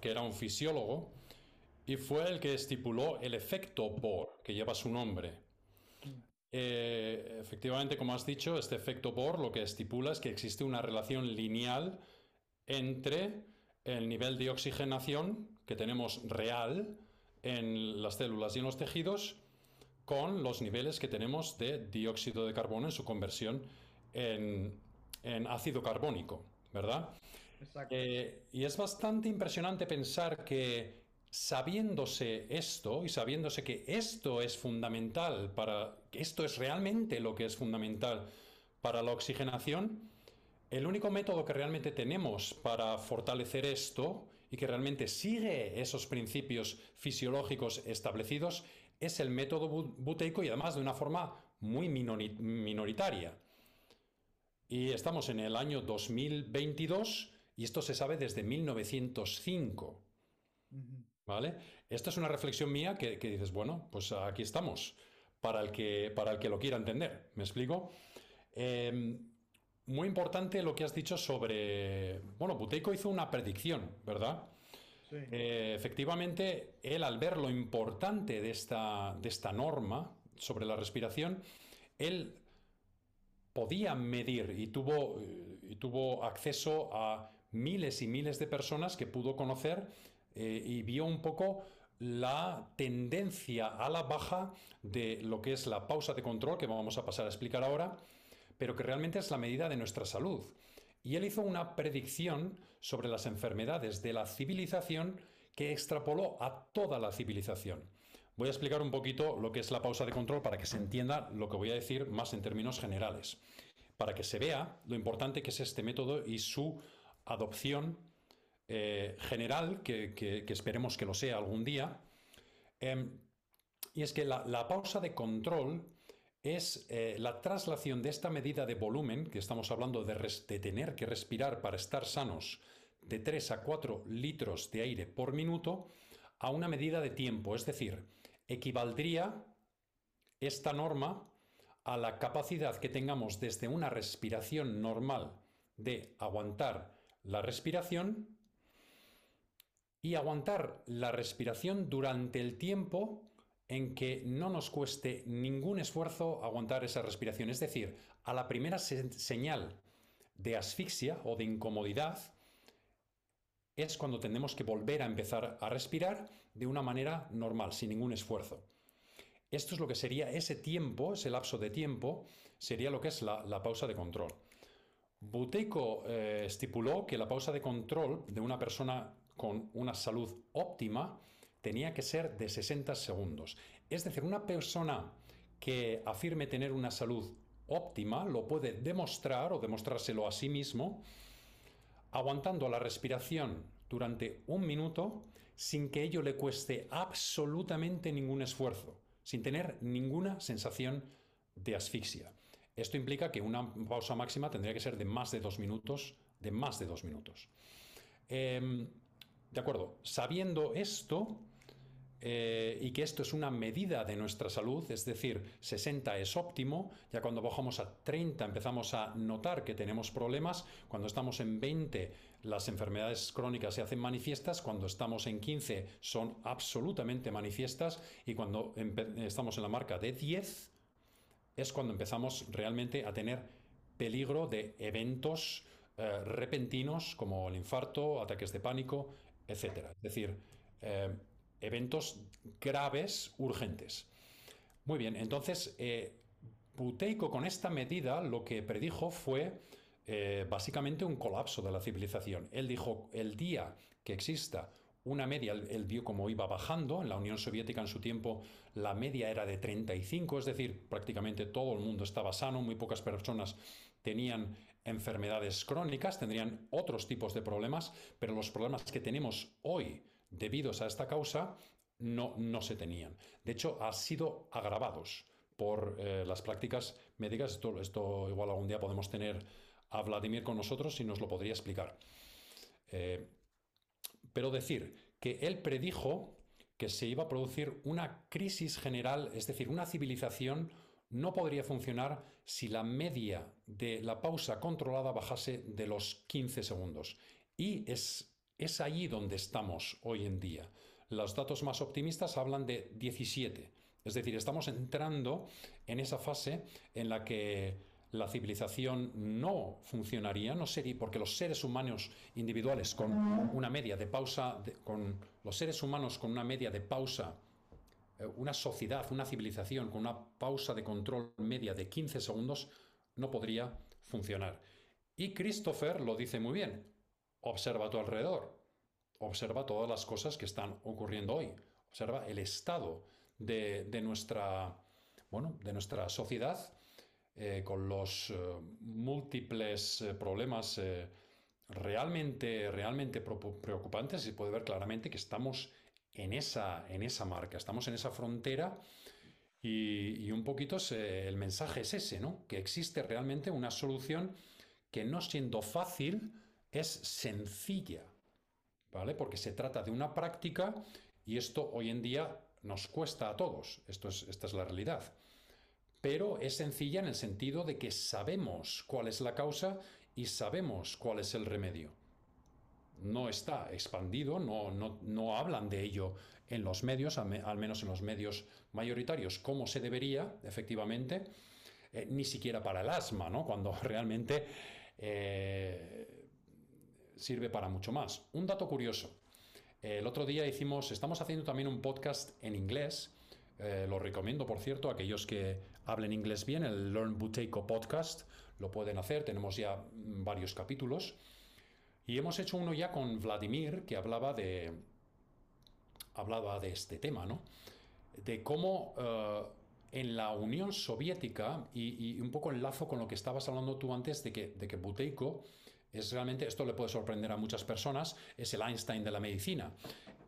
que era un fisiólogo, y fue el que estipuló el efecto Bohr, que lleva su nombre. Eh, efectivamente, como has dicho, este efecto Bohr lo que estipula es que existe una relación lineal entre el nivel de oxigenación que tenemos real en las células y en los tejidos con los niveles que tenemos de dióxido de carbono en su conversión en, en ácido carbónico, ¿verdad? Eh, y es bastante impresionante pensar que sabiéndose esto y sabiéndose que esto es fundamental para, que esto es realmente lo que es fundamental para la oxigenación, el único método que realmente tenemos para fortalecer esto y que realmente sigue esos principios fisiológicos establecidos es el método buteico y además de una forma muy minoritaria. Y estamos en el año 2022 y esto se sabe desde 1905. ¿Vale? Esta es una reflexión mía que, dices, bueno, pues aquí estamos, para el que, para el que lo quiera entender. ¿Me explico? Em, muy importante lo que has dicho sobre. Bueno, Buteyko hizo una predicción, ¿verdad? Sí. Eh, efectivamente, él al ver lo importante de esta, de esta norma sobre la respiración, él podía medir y tuvo, y tuvo acceso a miles y miles de personas que pudo conocer eh, y vio un poco la tendencia a la baja de lo que es la pausa de control, que vamos a pasar a explicar ahora, pero que realmente es la medida de nuestra salud. y él hizo una predicción sobre las enfermedades de la civilización que extrapoló a toda la civilización. Voy a explicar un poquito lo que es la pausa de control para que se entienda lo que voy a decir más en términos generales, para que se vea lo importante que es este método y su adopción eh, general, que, esperemos que lo sea algún día. Em, y es que la, pausa de control es eh, la traslación de esta medida de volumen, que estamos hablando de, de tener que respirar para estar sanos, de 3 a 4 litros de aire por minuto, a una medida de tiempo, es decir, equivaldría esta norma a la capacidad que tengamos desde una respiración normal de aguantar la respiración y aguantar la respiración durante el tiempo en que no nos cueste ningún esfuerzo aguantar esa respiración. Es decir, a la primera señal de asfixia o de incomodidad es cuando tenemos que volver a empezar a respirar de una manera normal, sin ningún esfuerzo. Esto es lo que sería ese tiempo, ese lapso de tiempo, sería lo que es la, pausa de control. Buteyko eh, estipuló que la pausa de control de una persona con una salud óptima tenía que ser de 60 segundos. Es decir, una persona que afirme tener una salud óptima lo puede demostrar o demostrárselo a sí mismo aguantando la respiración durante un minuto sin que ello le cueste absolutamente ningún esfuerzo, sin tener ninguna sensación de asfixia. Esto implica que una pausa máxima tendría que ser de más de dos minutos, de más de dos minutos. Em, de acuerdo, sabiendo esto eh, y que esto es una medida de nuestra salud, es decir, 60 es óptimo, ya cuando bajamos a 30 empezamos a notar que tenemos problemas, cuando estamos en 20 las enfermedades crónicas se hacen manifiestas, cuando estamos en 15 son absolutamente manifiestas y cuando estamos en la marca de 10 es cuando empezamos realmente a tener peligro de eventos eh, repentinos como el infarto, ataques de pánico, etcétera. Es decir, eh, eventos graves, urgentes. Muy bien, entonces, eh, con esta medida lo que predijo fue eh, básicamente un colapso de la civilización. Él dijo, el día que exista una media, él vio cómo iba bajando, en la Unión Soviética en su tiempo la media era de 35, es decir, prácticamente todo el mundo estaba sano, muy pocas personas tenían enfermedades crónicas, tendrían otros tipos de problemas, pero los problemas que tenemos hoy debidos a esta causa no, no se tenían. De hecho, han sido agravados por eh, las prácticas médicas. Esto, esto, igual algún día podemos tener a Vladimir con nosotros y nos lo podría explicar. Eh, pero decir que él predijo que se iba a producir una crisis general, es decir, una civilización no podría funcionar si la media de la pausa controlada bajase de los 15 segundos. Y es, es allí donde estamos hoy en día. Los datos más optimistas hablan de 17. Es decir, estamos entrando en esa fase en la que la civilización no funcionaría, no sería porque los seres humanos individuales con una media de pausa, con los seres humanos con una media de pausa eh, una sociedad, una civilización con una pausa de control media de 15 segundos no podría funcionar. Y Christopher lo dice muy bien. Observa a tu alrededor. Observa todas las cosas que están ocurriendo hoy. Observa el estado de, nuestra, bueno, de nuestra sociedad eh, con los eh, múltiples problemas realmente, realmente preocupantes. Se puede ver claramente que estamos en esa, en esa marca, estamos en esa frontera y, un poquito el mensaje es ese, ¿no? Que existe realmente una solución que no siendo fácil es sencilla, ¿vale? Porque se trata de una práctica y esto hoy en día nos cuesta a todos, esto es, esta es la realidad. Pero es sencilla en el sentido de que sabemos cuál es la causa y sabemos cuál es el remedio no está expandido, no, no, hablan de ello en los medios, al, menos en los medios mayoritarios, como se debería, efectivamente, eh, ni siquiera para el asma, ¿no? cuando realmente eh, sirve para mucho más. Un dato curioso. El otro día hicimos, estamos haciendo también un podcast en inglés, eh, lo recomiendo, por cierto, a aquellos que hablen inglés bien, el Learn Buteyko Podcast. lo pueden hacer, tenemos ya varios capítulos. Y hemos hecho uno ya con Vladimir, que hablaba de, hablaba de este tema, ¿no? De cómo eh, en la Unión Soviética, y, un poco enlazo con lo que estabas hablando tú antes, de que, de que Buteiko es realmente, esto le puede sorprender a muchas personas, es el Einstein de la medicina.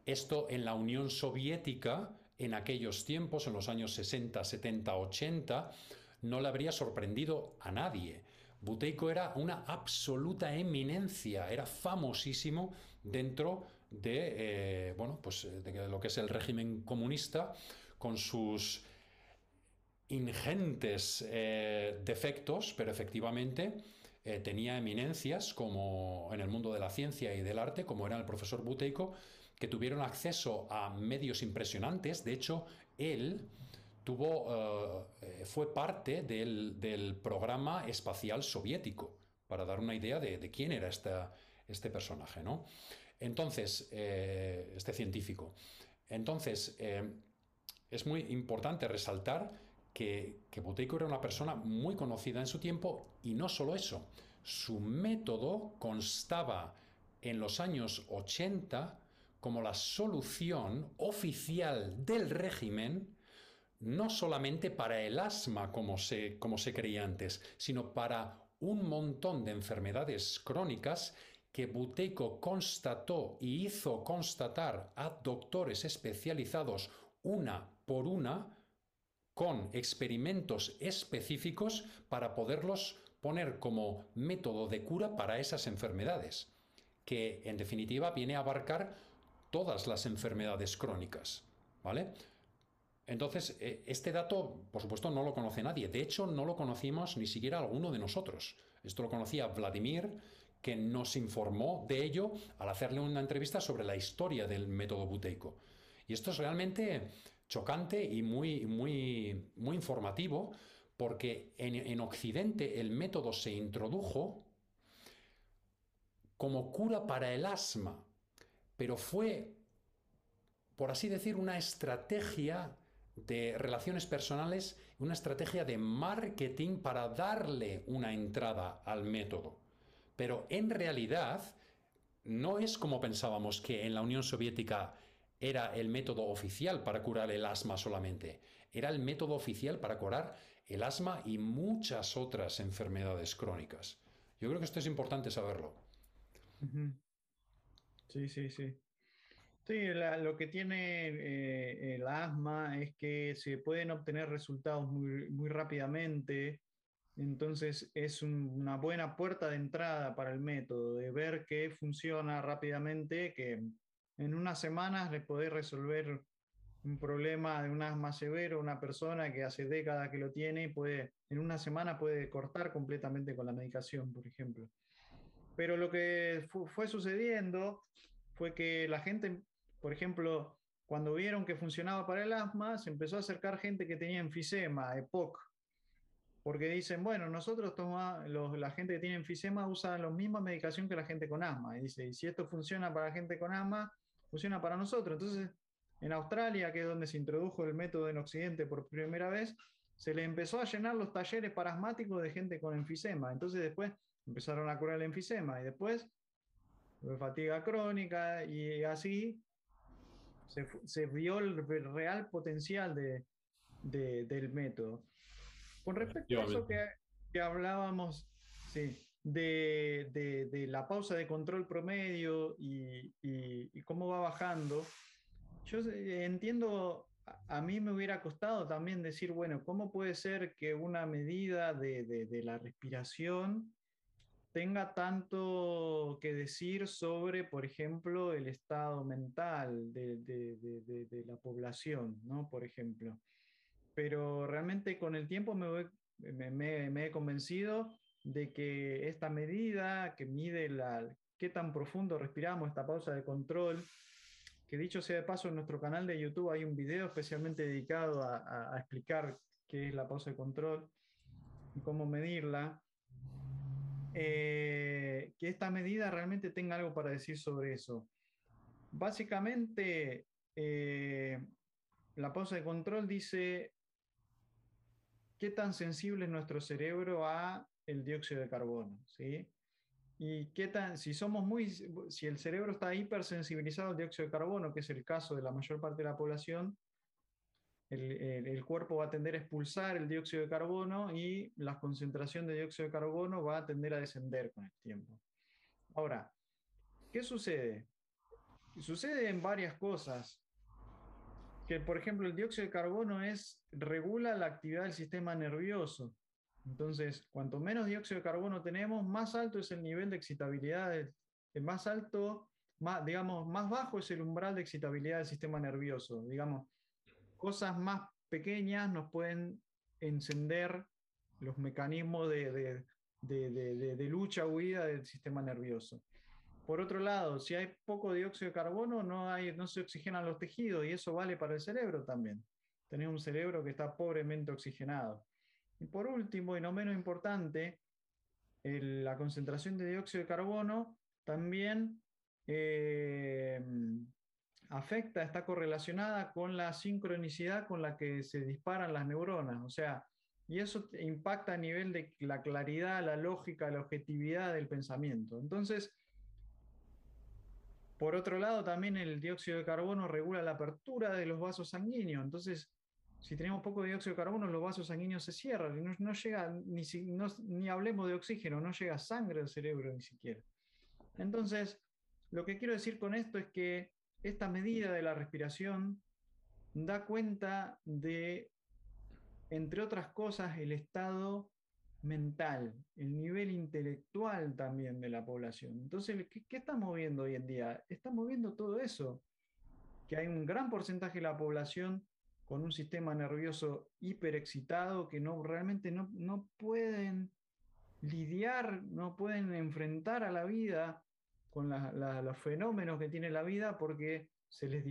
Esto en la Unión Soviética, en aquellos tiempos, en los años 60, 70, 80, no le habría sorprendido a nadie. Buteiko era una absoluta eminencia, era famosísimo dentro de, eh, bueno, pues de lo que es el régimen comunista, con sus ingentes eh, defectos, pero efectivamente eh, tenía eminencias como en el mundo de la ciencia y del arte, como era el profesor Buteiko, que tuvieron acceso a medios impresionantes. De hecho, él tuvo, eh, fue parte del, programa espacial soviético, para dar una idea de, quién era este personaje, ¿no? Entonces, eh, este científico. Entonces, eh, es muy importante resaltar que, que Buteyko era una persona muy conocida en su tiempo y no solo eso, su método constaba en los años 80 como la solución oficial del régimen, no solamente para el asma como se, como se creía antes, sino para un montón de enfermedades crónicas que Buteiko constató y hizo constatar a doctores especializados una por una con experimentos específicos para poderlos poner como método de cura para esas enfermedades, que en definitiva viene a abarcar todas las enfermedades crónicas, ¿vale? Entonces, eh, este dato, por supuesto, no lo conoce nadie. De hecho, no lo conocimos ni siquiera alguno de nosotros. Esto lo conocía Vladimir, que nos informó de ello al hacerle una entrevista sobre la historia del método buteico. Y esto es realmente chocante y muy, muy, muy informativo, porque en, en Occidente el método se introdujo como cura para el asma pero fue, por así decir, una estrategia de relaciones personales, una estrategia de marketing para darle una entrada al método. Pero en realidad no es como pensábamos que en la Unión Soviética era el método oficial para curar el asma solamente. Era el método oficial para curar el asma y muchas otras enfermedades crónicas. Yo creo que esto es importante saberlo. Sí, sí, sí. Sí, lo que tiene eh, el asma es que se pueden obtener resultados muy, muy rápidamente, entonces es una buena puerta de entrada para el método, de ver que funciona rápidamente, que en unas semanas le podés resolver un problema de un asma severo, una persona que hace décadas que lo tiene y puede, en una semana puede cortar completamente con la medicación, por ejemplo. Pero lo que fue sucediendo fue que la gente, por ejemplo, cuando vieron que funcionaba para el asma, se empezó a acercar gente que tenía enfisema, EPOC, porque dicen, bueno, nosotros toma, la gente que tiene enfisema usa la misma medicación que la gente con asma. Y dice, y si esto funciona para la gente con asma, funciona para nosotros. Entonces, en Australia, que es donde se introdujo el método en Occidente por primera vez, se le empezó a llenar los talleres parasmáticos de gente con enfisema. Entonces después empezaron a curar el enfisema y después fatiga crónica y así se, vio el real potencial de, del método. Con respecto a eso que, hablábamos de, la pausa de control promedio y, y, cómo va bajando, yo entiendo, a mí me hubiera costado también decir, bueno, ¿cómo puede ser que una medida de la respiración tenga tanto que decir sobre, por ejemplo, el estado mental de, la población, ¿no? Por ejemplo. Pero realmente con el tiempo me, he convencido de que esta medida que mide la, qué tan profundo respiramos, esta pausa de control, que dicho sea de paso, en nuestro canal de YouTube hay un video especialmente dedicado a, a explicar qué es la pausa de control y cómo medirla. Eh, que esta medida realmente tenga algo para decir sobre eso. Básicamente, eh, la pausa de control dice qué tan sensible es nuestro cerebro a el dióxido de carbono, ¿sí? Y qué tan, si somos muy, si el cerebro está hipersensibilizado al dióxido de carbono, que es el caso de la mayor parte de la población, el, cuerpo va a tender a expulsar el dióxido de carbono y la concentración de dióxido de carbono va a tender a descender con el tiempo. Ahora, ¿qué sucede? Sucede en varias cosas. Que, por ejemplo, el dióxido de carbono es, regula la actividad del sistema nervioso. Entonces, cuanto menos dióxido de carbono tenemos, más alto es el nivel de excitabilidad, más alto, digamos, más bajo es el umbral de excitabilidad del sistema nervioso. Digamos, cosas más pequeñas nos pueden encender los mecanismos de, de, lucha huida del sistema nervioso. Por otro lado, si hay poco dióxido de carbono, no, se oxigenan los tejidos y eso vale para el cerebro también. Tener un cerebro que está pobremente oxigenado. Y por último, y no menos importante, la concentración de dióxido de carbono también eh, afecta, está correlacionada con la sincronicidad con la que se disparan las neuronas. O sea, y eso impacta a nivel de la claridad, la lógica, la objetividad del pensamiento. Entonces, por otro lado, también el dióxido de carbono regula la apertura de los vasos sanguíneos. Entonces, si tenemos poco dióxido de carbono, los vasos sanguíneos se cierran y no, llega, ni, ni hablemos de oxígeno, no llega sangre al cerebro ni siquiera. Entonces, lo que quiero decir con esto es que esta medida de la respiración da cuenta de, entre otras cosas, el estado mental, el nivel intelectual también de la población. Entonces, ¿qué, ¿qué, estamos viendo hoy en día? Estamos viendo todo eso, que hay un gran porcentaje de la población con un sistema nervioso hiperexcitado que no, realmente no, no pueden lidiar, no pueden enfrentar a la vida con los fenómenos que tiene la vida porque se les,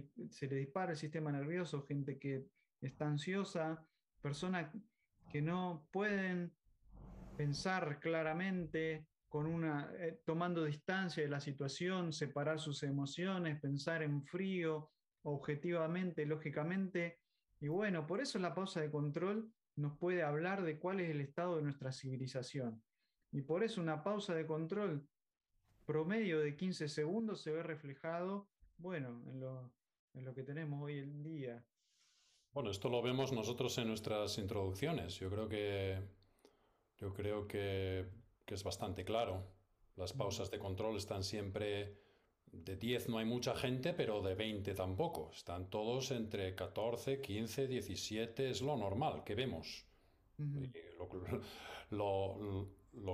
dispara el sistema nervioso, gente que está ansiosa, personas que no pueden pensar claramente, con una, eh, tomando distancia de la situación, separar sus emociones, pensar en frío, objetivamente, lógicamente. Y bueno, por eso la pausa de control nos puede hablar de cuál es el estado de nuestra civilización. Y por eso una pausa de control promedio de 15 segundos se ve reflejado, bueno, en lo, en lo que tenemos hoy en día. Bueno, esto lo vemos nosotros en nuestras introducciones. Yo creo que, yo creo que, que es bastante claro. Las pausas de control están siempre de 10 no hay mucha gente, pero de 20 tampoco. Están todos entre 14, 15, 17, es lo normal que vemos. lo, lo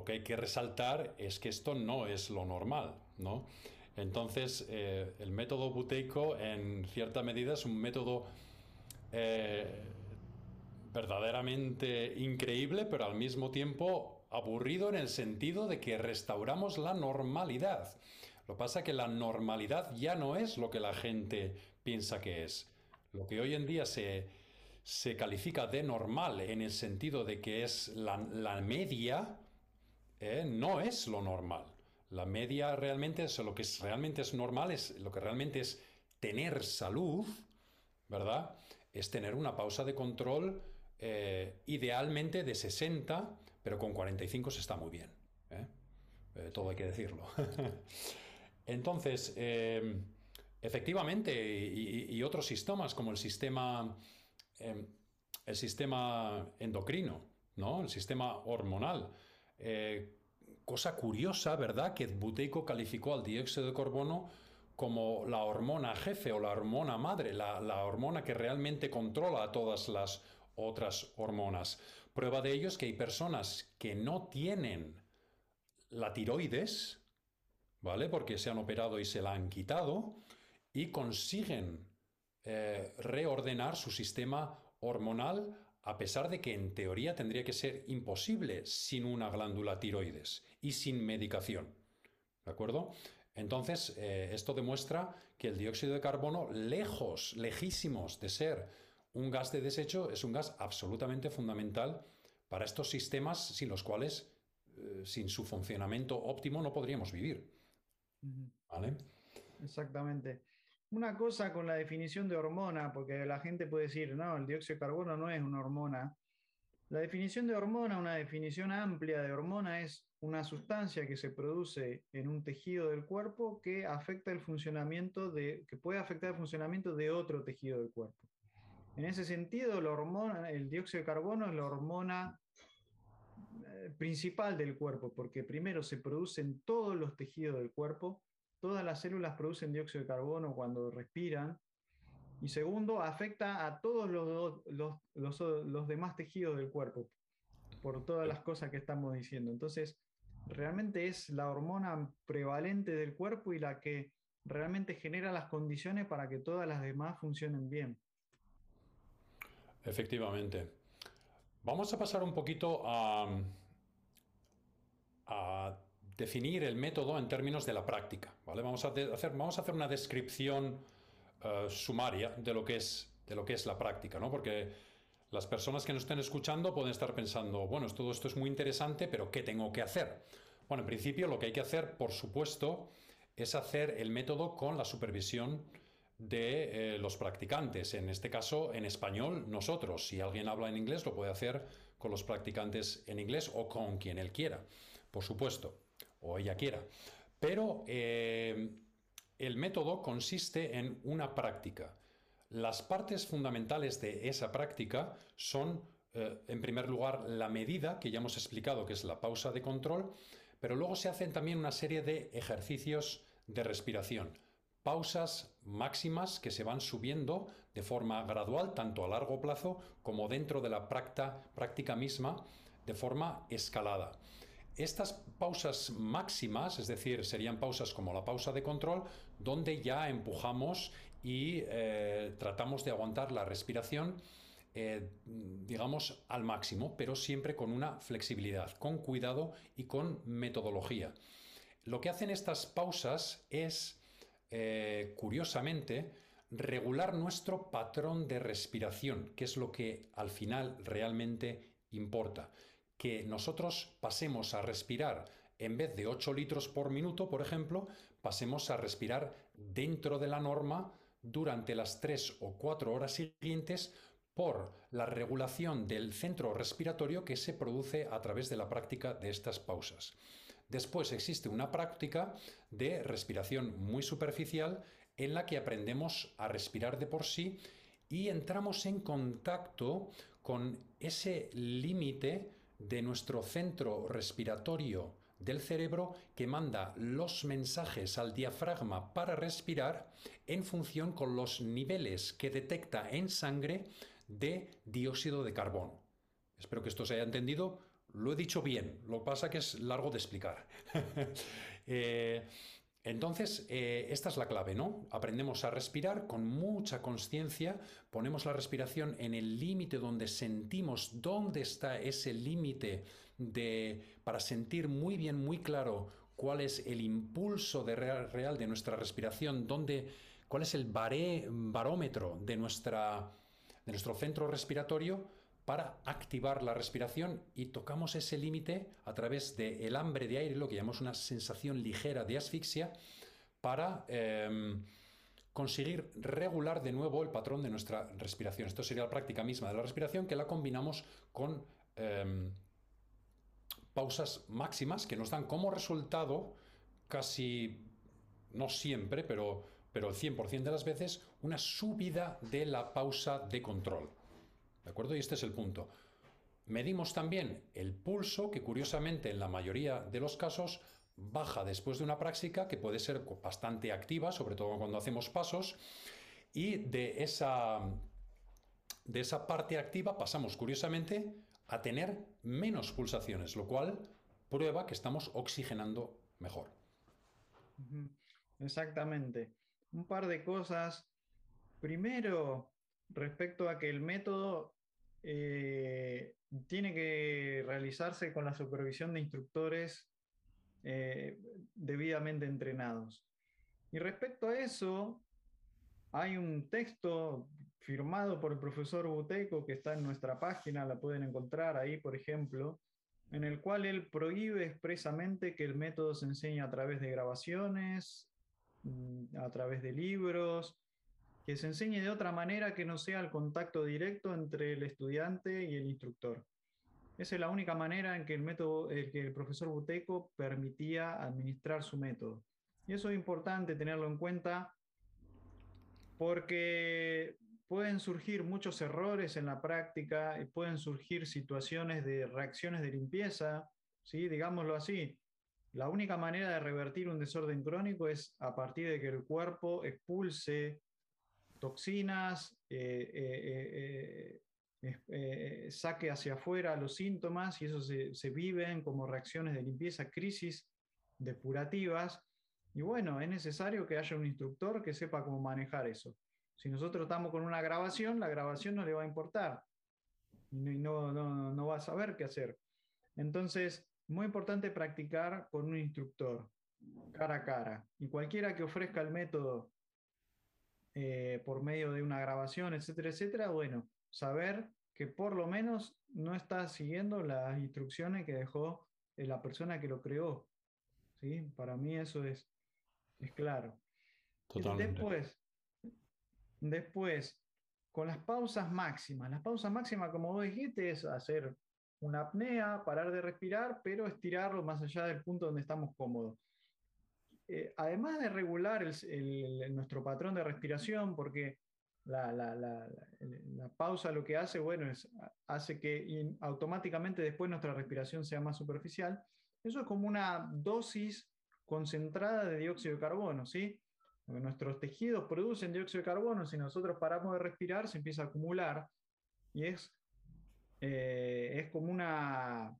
que hay que resaltar es que esto no es lo normal, ¿no? Entonces, eh, el método buteico, en cierta medida, es un método eh, verdaderamente increíble, pero al mismo tiempo aburrido en el sentido de que restauramos la normalidad. Lo que pasa es que la normalidad ya no es lo que la gente piensa que es. Lo que hoy en día se, califica de normal en el sentido de que es la, la media, ¿eh? no es lo normal. La media realmente es lo que es, realmente es normal, es lo que realmente es tener salud, ¿verdad? Es tener una pausa de control eh, idealmente de 60, pero con 45 se está muy bien. ¿eh? todo hay que decirlo. Entonces, efectivamente, y, otros sistemas como el sistema, el sistema endocrino, ¿no? el sistema hormonal, eh, cosa curiosa, ¿verdad? Que Buteyko calificó al dióxido de carbono como la hormona jefe o la hormona madre, la, hormona que realmente controla a todas las otras hormonas. Prueba de ello es que hay personas que no tienen la tiroides, ¿vale? Porque se han operado y se la han quitado y consiguen eh, reordenar su sistema hormonal a pesar de que en teoría tendría que ser imposible sin una glándula tiroides y sin medicación. ¿De acuerdo? Entonces, eh, esto demuestra que el dióxido de carbono, lejos, lejísimos de ser un gas de desecho, es un gas absolutamente fundamental para estos sistemas sin los cuales, eh, sin su funcionamiento óptimo, no podríamos vivir. ¿Vale? Exactamente. Una cosa con la definición de hormona, porque la gente puede decir, no, el dióxido de carbono no es una hormona. La definición de hormona, una definición amplia de hormona, es una sustancia que se produce en un tejido del cuerpo que afecta el funcionamiento de, que puede afectar el funcionamiento de otro tejido del cuerpo. En ese sentido, la hormona, el dióxido de carbono es la hormona eh, principal del cuerpo, porque primero se produce en todos los tejidos del cuerpo, todas las células producen dióxido de carbono cuando respiran, y segundo, afecta a todos los, demás tejidos del cuerpo, por todas las cosas que estamos diciendo. Entonces, realmente es la hormona prevalente del cuerpo y la que realmente genera las condiciones para que todas las demás funcionen bien. Efectivamente. Vamos a pasar un poquito a, a definir el método en términos de la práctica. Vamos, a hacer, a hacer una descripción eh, sumaria de lo, que es, de lo que es la práctica, ¿no? porque las personas que nos estén escuchando pueden estar pensando, bueno, todo esto es muy interesante, pero ¿qué tengo que hacer? Bueno, en principio lo que hay que hacer, por supuesto, es hacer el método con la supervisión de eh, los practicantes. En este caso, en español, nosotros. Si alguien habla en inglés, lo puede hacer con los practicantes en inglés o con quien él quiera, por supuesto, o ella quiera. Pero eh, el método consiste en una práctica. Las partes fundamentales de esa práctica son, eh, en primer lugar, la medida, que ya hemos explicado que es la pausa de control, pero luego se hacen también una serie de ejercicios de respiración, pausas máximas que se van subiendo de forma gradual, tanto a largo plazo como dentro de la práctica misma, de forma escalada. Estas pausas máximas, es decir, serían pausas como la pausa de control, donde ya empujamos y eh, tratamos de aguantar la respiración, eh, digamos, al máximo, pero siempre con una flexibilidad, con cuidado y con metodología. Lo que hacen estas pausas es, eh, curiosamente, regular nuestro patrón de respiración, que es lo que al final realmente importa que nosotros pasemos a respirar en vez de 8 litros por minuto, por ejemplo, pasemos a respirar dentro de la norma durante las 3 o 4 horas siguientes por la regulación del centro respiratorio que se produce a través de la práctica de estas pausas. Después existe una práctica de respiración muy superficial en la que aprendemos a respirar de por sí y entramos en contacto con ese límite de nuestro centro respiratorio del cerebro que manda los mensajes al diafragma para respirar en función con los niveles que detecta en sangre de dióxido de carbono. Espero que esto se haya entendido. Lo he dicho bien, lo que pasa que es largo de explicar. Eh, entonces, eh, esta es la clave, ¿no? Aprendemos a respirar con mucha conciencia, ponemos la respiración en el límite donde sentimos dónde está ese límite para sentir muy bien, muy claro cuál es el impulso de real, de nuestra respiración, dónde, cuál es el barómetro de, nuestra, de nuestro centro respiratorio para activar la respiración y tocamos ese límite a través del hambre de aire, lo que llamamos una sensación ligera de asfixia, para em, conseguir regular de nuevo el patrón de nuestra respiración. Esto sería la práctica misma de la respiración que la combinamos con em, pausas máximas que nos dan como resultado casi, no siempre, pero, pero el 100% de las veces, una subida de la pausa de control. ¿De acuerdo? Y este es el punto. Medimos también el pulso, que curiosamente en la mayoría de los casos baja después de una práctica que puede ser bastante activa, sobre todo cuando hacemos pasos, y de esa, de esa parte activa pasamos curiosamente a tener menos pulsaciones, lo cual prueba que estamos oxigenando mejor. Exactamente. Un par de cosas. Primero, respecto a que el método eh, tiene que realizarse con la supervisión de instructores eh, debidamente entrenados. Y respecto a eso, hay un texto firmado por el profesor Buteco que está en nuestra página, la pueden encontrar ahí, por ejemplo, en el cual él prohíbe expresamente que el método se enseñe a través de grabaciones, mm, a través de libros, que se enseñe de otra manera que no sea el contacto directo entre el estudiante y el instructor. Esa es la única manera en que el, método, que el profesor Buteco permitía administrar su método. Y eso es importante tenerlo en cuenta porque pueden surgir muchos errores en la práctica y pueden surgir situaciones de reacciones de limpieza, ¿sí? digámoslo así. La única manera de revertir un desorden crónico es a partir de que el cuerpo expulse toxinas, eh, eh, eh, eh, saque hacia afuera los síntomas y eso se, se, viven como reacciones de limpieza, crisis depurativas. Y bueno, es necesario que haya un instructor que sepa cómo manejar eso. Si nosotros estamos con una grabación, la grabación no le va a importar y no, no, no va a saber qué hacer. Entonces, muy importante practicar con un instructor, cara a cara. Y cualquiera que ofrezca el método eh, por medio de una grabación, etcétera, etcétera, bueno, saber que por lo menos no está siguiendo las instrucciones que dejó eh, la persona que lo creó. ¿sí? Para mí eso es, es claro. Totalmente. Después, después, con las pausas máximas. Las pausas máximas, como vos dijiste, es hacer una apnea, parar de respirar, pero estirarlo más allá del punto donde estamos cómodos. Eh, además de regular nuestro patrón de respiración, porque la, pausa lo que hace, bueno, hace que automáticamente después nuestra respiración sea más superficial. Eso es como una dosis concentrada de dióxido de carbono, ¿sí? nuestros tejidos producen dióxido de carbono, si nosotros paramos de respirar, se empieza a acumular y es, eh, es como una...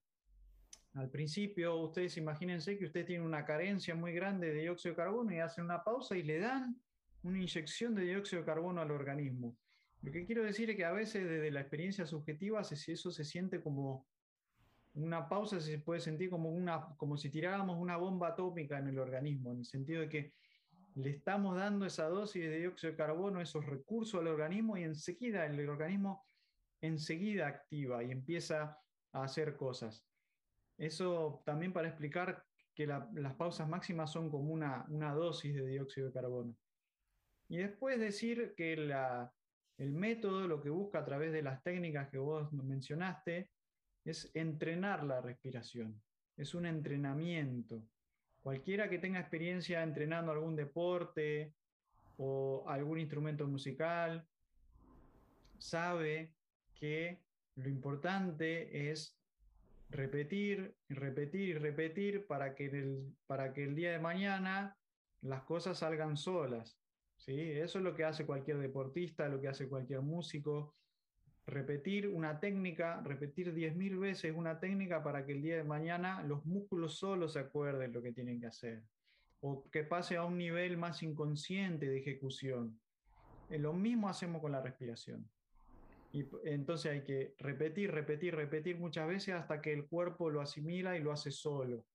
Al principio, ustedes imagínense que ustedes tienen una carencia muy grande de dióxido de carbono y hacen una pausa y le dan una inyección de dióxido de carbono al organismo. Lo que quiero decir es que a veces desde la experiencia subjetiva, eso se siente como una pausa, se puede sentir como, una, como si tiráramos una bomba atómica en el organismo, en el sentido de que le estamos dando esa dosis de dióxido de carbono, esos recursos al organismo y enseguida el organismo enseguida activa y empieza a hacer cosas. Eso también para explicar que las pausas máximas son como una, una dosis de dióxido de carbono. Y después decir que el método lo que busca a través de las técnicas que vos mencionaste es entrenar la respiración. Es un entrenamiento. Cualquiera que tenga experiencia entrenando algún deporte o algún instrumento musical sabe que lo importante es repetir, repetir y repetir para que, el, para que el día de mañana las cosas salgan solas. ¿sí? Eso es lo que hace cualquier deportista, lo que hace cualquier músico. Repetir una técnica, repetir 10.000 veces una técnica para que el día de mañana los músculos solos se acuerden lo que tienen que hacer. O que pase a un nivel más inconsciente de ejecución. Eh, lo mismo hacemos con la respiración. Y entonces hay que repetir, repetir, repetir muchas veces hasta que el cuerpo lo asimila y lo hace solo.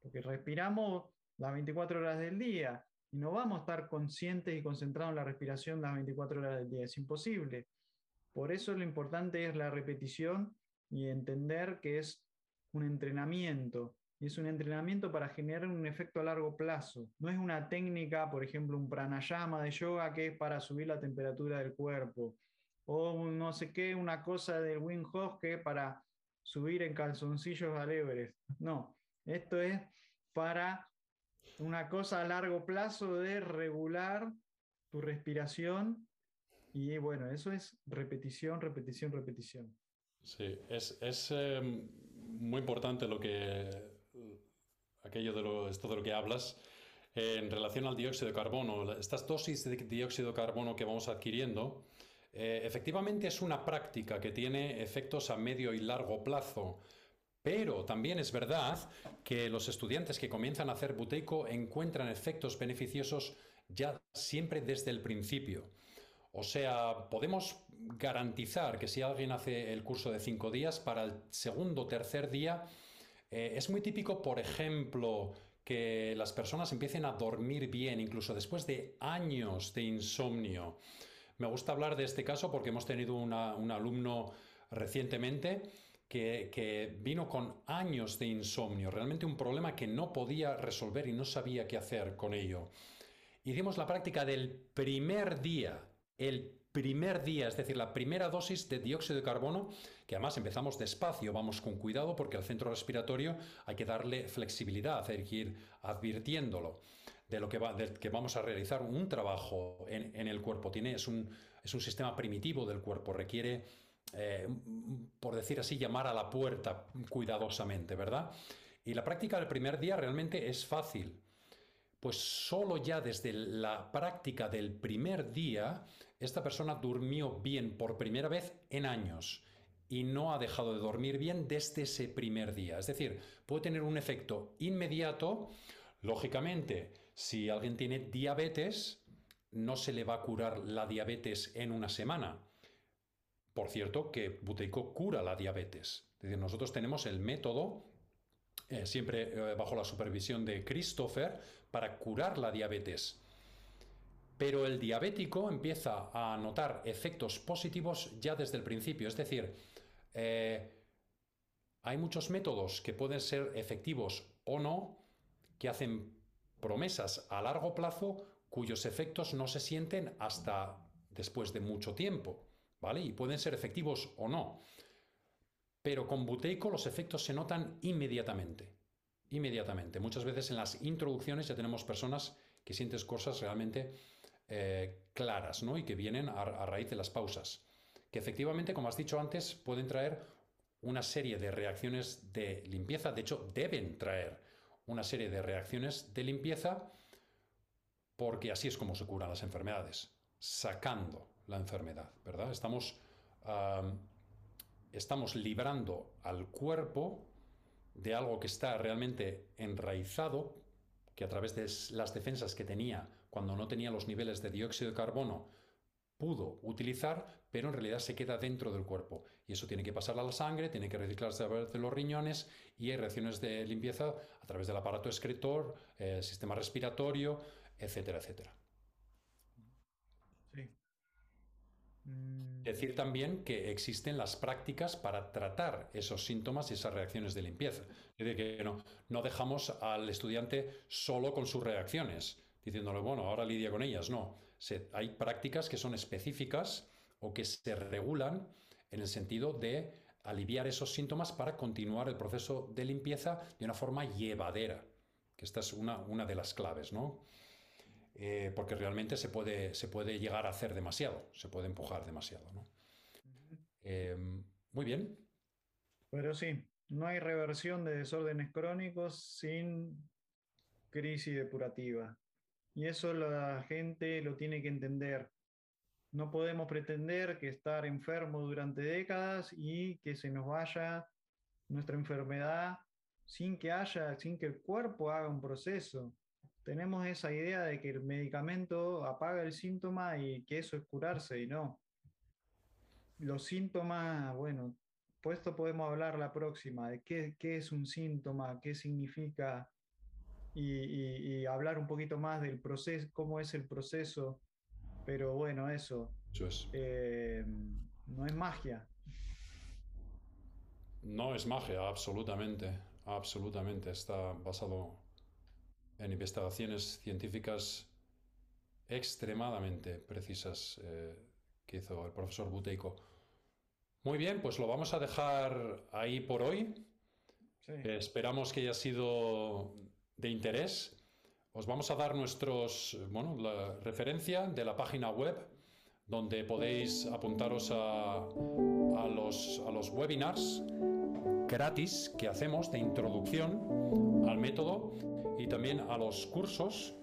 Porque respiramos las 24 horas del día y no vamos a estar conscientes y concentrados en la respiración las 24 horas del día, es imposible. Por eso lo importante es la repetición y entender que es un entrenamiento. Y es un entrenamiento para generar un efecto a largo plazo. No es una técnica, por ejemplo, un pranayama de yoga que es para subir la temperatura del cuerpo. O no sé qué, una cosa del Hof que para subir en calzoncillos al Everest. No, esto es para una cosa a largo plazo de regular tu respiración y bueno, eso es repetición, repetición, repetición. Sí, es, es eh, muy importante lo que aquello de lo, esto de lo que hablas en relación al dióxido de carbono. Estas dosis de dióxido de carbono que vamos adquiriendo, eh, efectivamente es una práctica que tiene efectos a medio y largo plazo. Pero también es verdad que los estudiantes que comienzan a hacer buteico encuentran efectos beneficiosos ya siempre desde el principio. O sea, podemos garantizar que si alguien hace el curso de cinco días, para el segundo o tercer día, eh, es muy típico, por ejemplo, que las personas empiecen a dormir bien, incluso después de años de insomnio. Me gusta hablar de este caso porque hemos tenido un alumno recientemente que, vino con años de insomnio, realmente un problema que no podía resolver y no sabía qué hacer con ello. Hicimos la práctica del primer día, el primer día, es decir, la primera dosis de dióxido de carbono, que además empezamos despacio, vamos con cuidado porque al centro respiratorio hay que darle flexibilidad, hay que ir advirtiéndolo de lo que, va, que vamos a realizar un trabajo en, el cuerpo. Tiene, es, un, es un sistema primitivo del cuerpo, requiere, eh, por decir así, llamar a la puerta cuidadosamente, ¿verdad? Y la práctica del primer día realmente es fácil. Pues solo ya desde la práctica del primer día, esta persona durmió bien por primera vez en años y no ha dejado de dormir bien desde ese primer día. Es decir, puede tener un efecto inmediato. Lógicamente, si alguien tiene diabetes, no se le va a curar la diabetes en una semana. Por cierto, que Buteyko cura la diabetes. Nosotros tenemos el método eh, siempre eh, bajo la supervisión de Christopher, para curar la diabetes. Pero el diabético empieza a notar efectos positivos ya desde el principio. Es decir, eh, hay muchos métodos que pueden ser efectivos o no, que hacen promesas a largo plazo cuyos efectos no se sienten hasta después de mucho tiempo, ¿vale? Y pueden ser efectivos o no. Pero con buteico los efectos se notan inmediatamente. Inmediatamente. Muchas veces en las introducciones ya tenemos personas que sienten cosas realmente eh, claras, ¿no? Y que vienen a, raíz de las pausas. Que efectivamente, como has dicho antes, pueden traer una serie de reacciones de limpieza. De hecho, deben traer una serie de reacciones de limpieza porque así es como se curan las enfermedades, sacando la enfermedad, ¿verdad? Estamos estamos librando al cuerpo de algo que está realmente enraizado, que a través de las defensas que tenía cuando no tenía los niveles de dióxido de carbono pudo utilizar, pero en realidad se queda dentro del cuerpo. Y eso tiene que pasar a la sangre, tiene que reciclarse a través de los riñones y hay reacciones de limpieza a través del aparato excretor, el sistema respiratorio, etcétera, etcétera. Sí. Mm. Decir también que existen las prácticas para tratar esos síntomas y esas reacciones de limpieza. Es decir, que no, no dejamos al estudiante solo con sus reacciones, diciéndole, bueno, ahora lidia con ellas. No, hay prácticas que son específicas o que se regulan en el sentido de aliviar esos síntomas para continuar el proceso de limpieza de una forma llevadera, que esta es una, una de las claves, ¿no? Eh, porque realmente se puede, se puede llegar a hacer demasiado, se puede empujar demasiado. ¿no? Eh, muy bien. Pero sí, no hay reversión de desórdenes crónicos sin crisis depurativa. Y eso la gente lo tiene que entender. No podemos pretender que estar enfermo durante décadas y que se nos vaya nuestra enfermedad sin que haya, sin que el cuerpo haga un proceso tenemos esa idea de que el medicamento apaga el síntoma y que eso es curarse y no. Los síntomas, bueno, pues esto podemos hablar la próxima, de qué, es un síntoma, qué significa y, hablar un poquito más del proceso, cómo es el proceso, pero bueno, eso. Eh, no es magia. No es magia, absolutamente, absolutamente, está basado en investigaciones científicas extremadamente precisas eh, que hizo el profesor Buteyko. Muy bien, pues lo vamos a dejar ahí por hoy. esperamos que haya sido de interés. Os vamos a dar nuestros, bueno, la referencia de la página web donde podéis apuntaros a, los, a los webinars gratis que hacemos de introducción al método y también a los cursos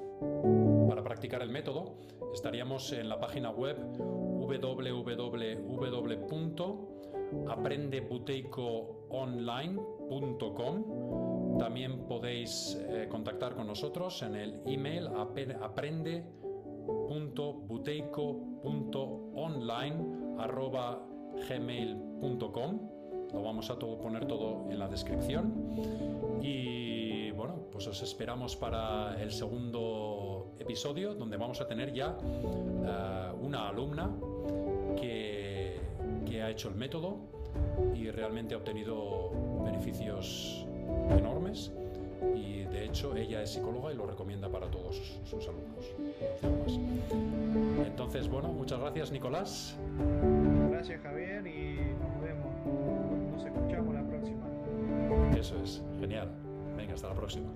para practicar el método. Estaríamos en la página web www.aprendebuteicoonline.com. También podéis eh, contactar con nosotros en el email aprende.buteico.online@gmail.com. Lo vamos a todo, poner todo en la descripción y pues os esperamos para el segundo episodio, donde vamos a tener ya eh, una alumna que, que ha hecho el método y realmente ha obtenido beneficios enormes y de hecho ella es psicóloga y lo recomienda para todos sus alumnos. Entonces, bueno, muchas gracias Nicolás. Gracias Javier y nos vemos, nos escuchamos la próxima. Eso es, genial. Venga, hasta la próxima.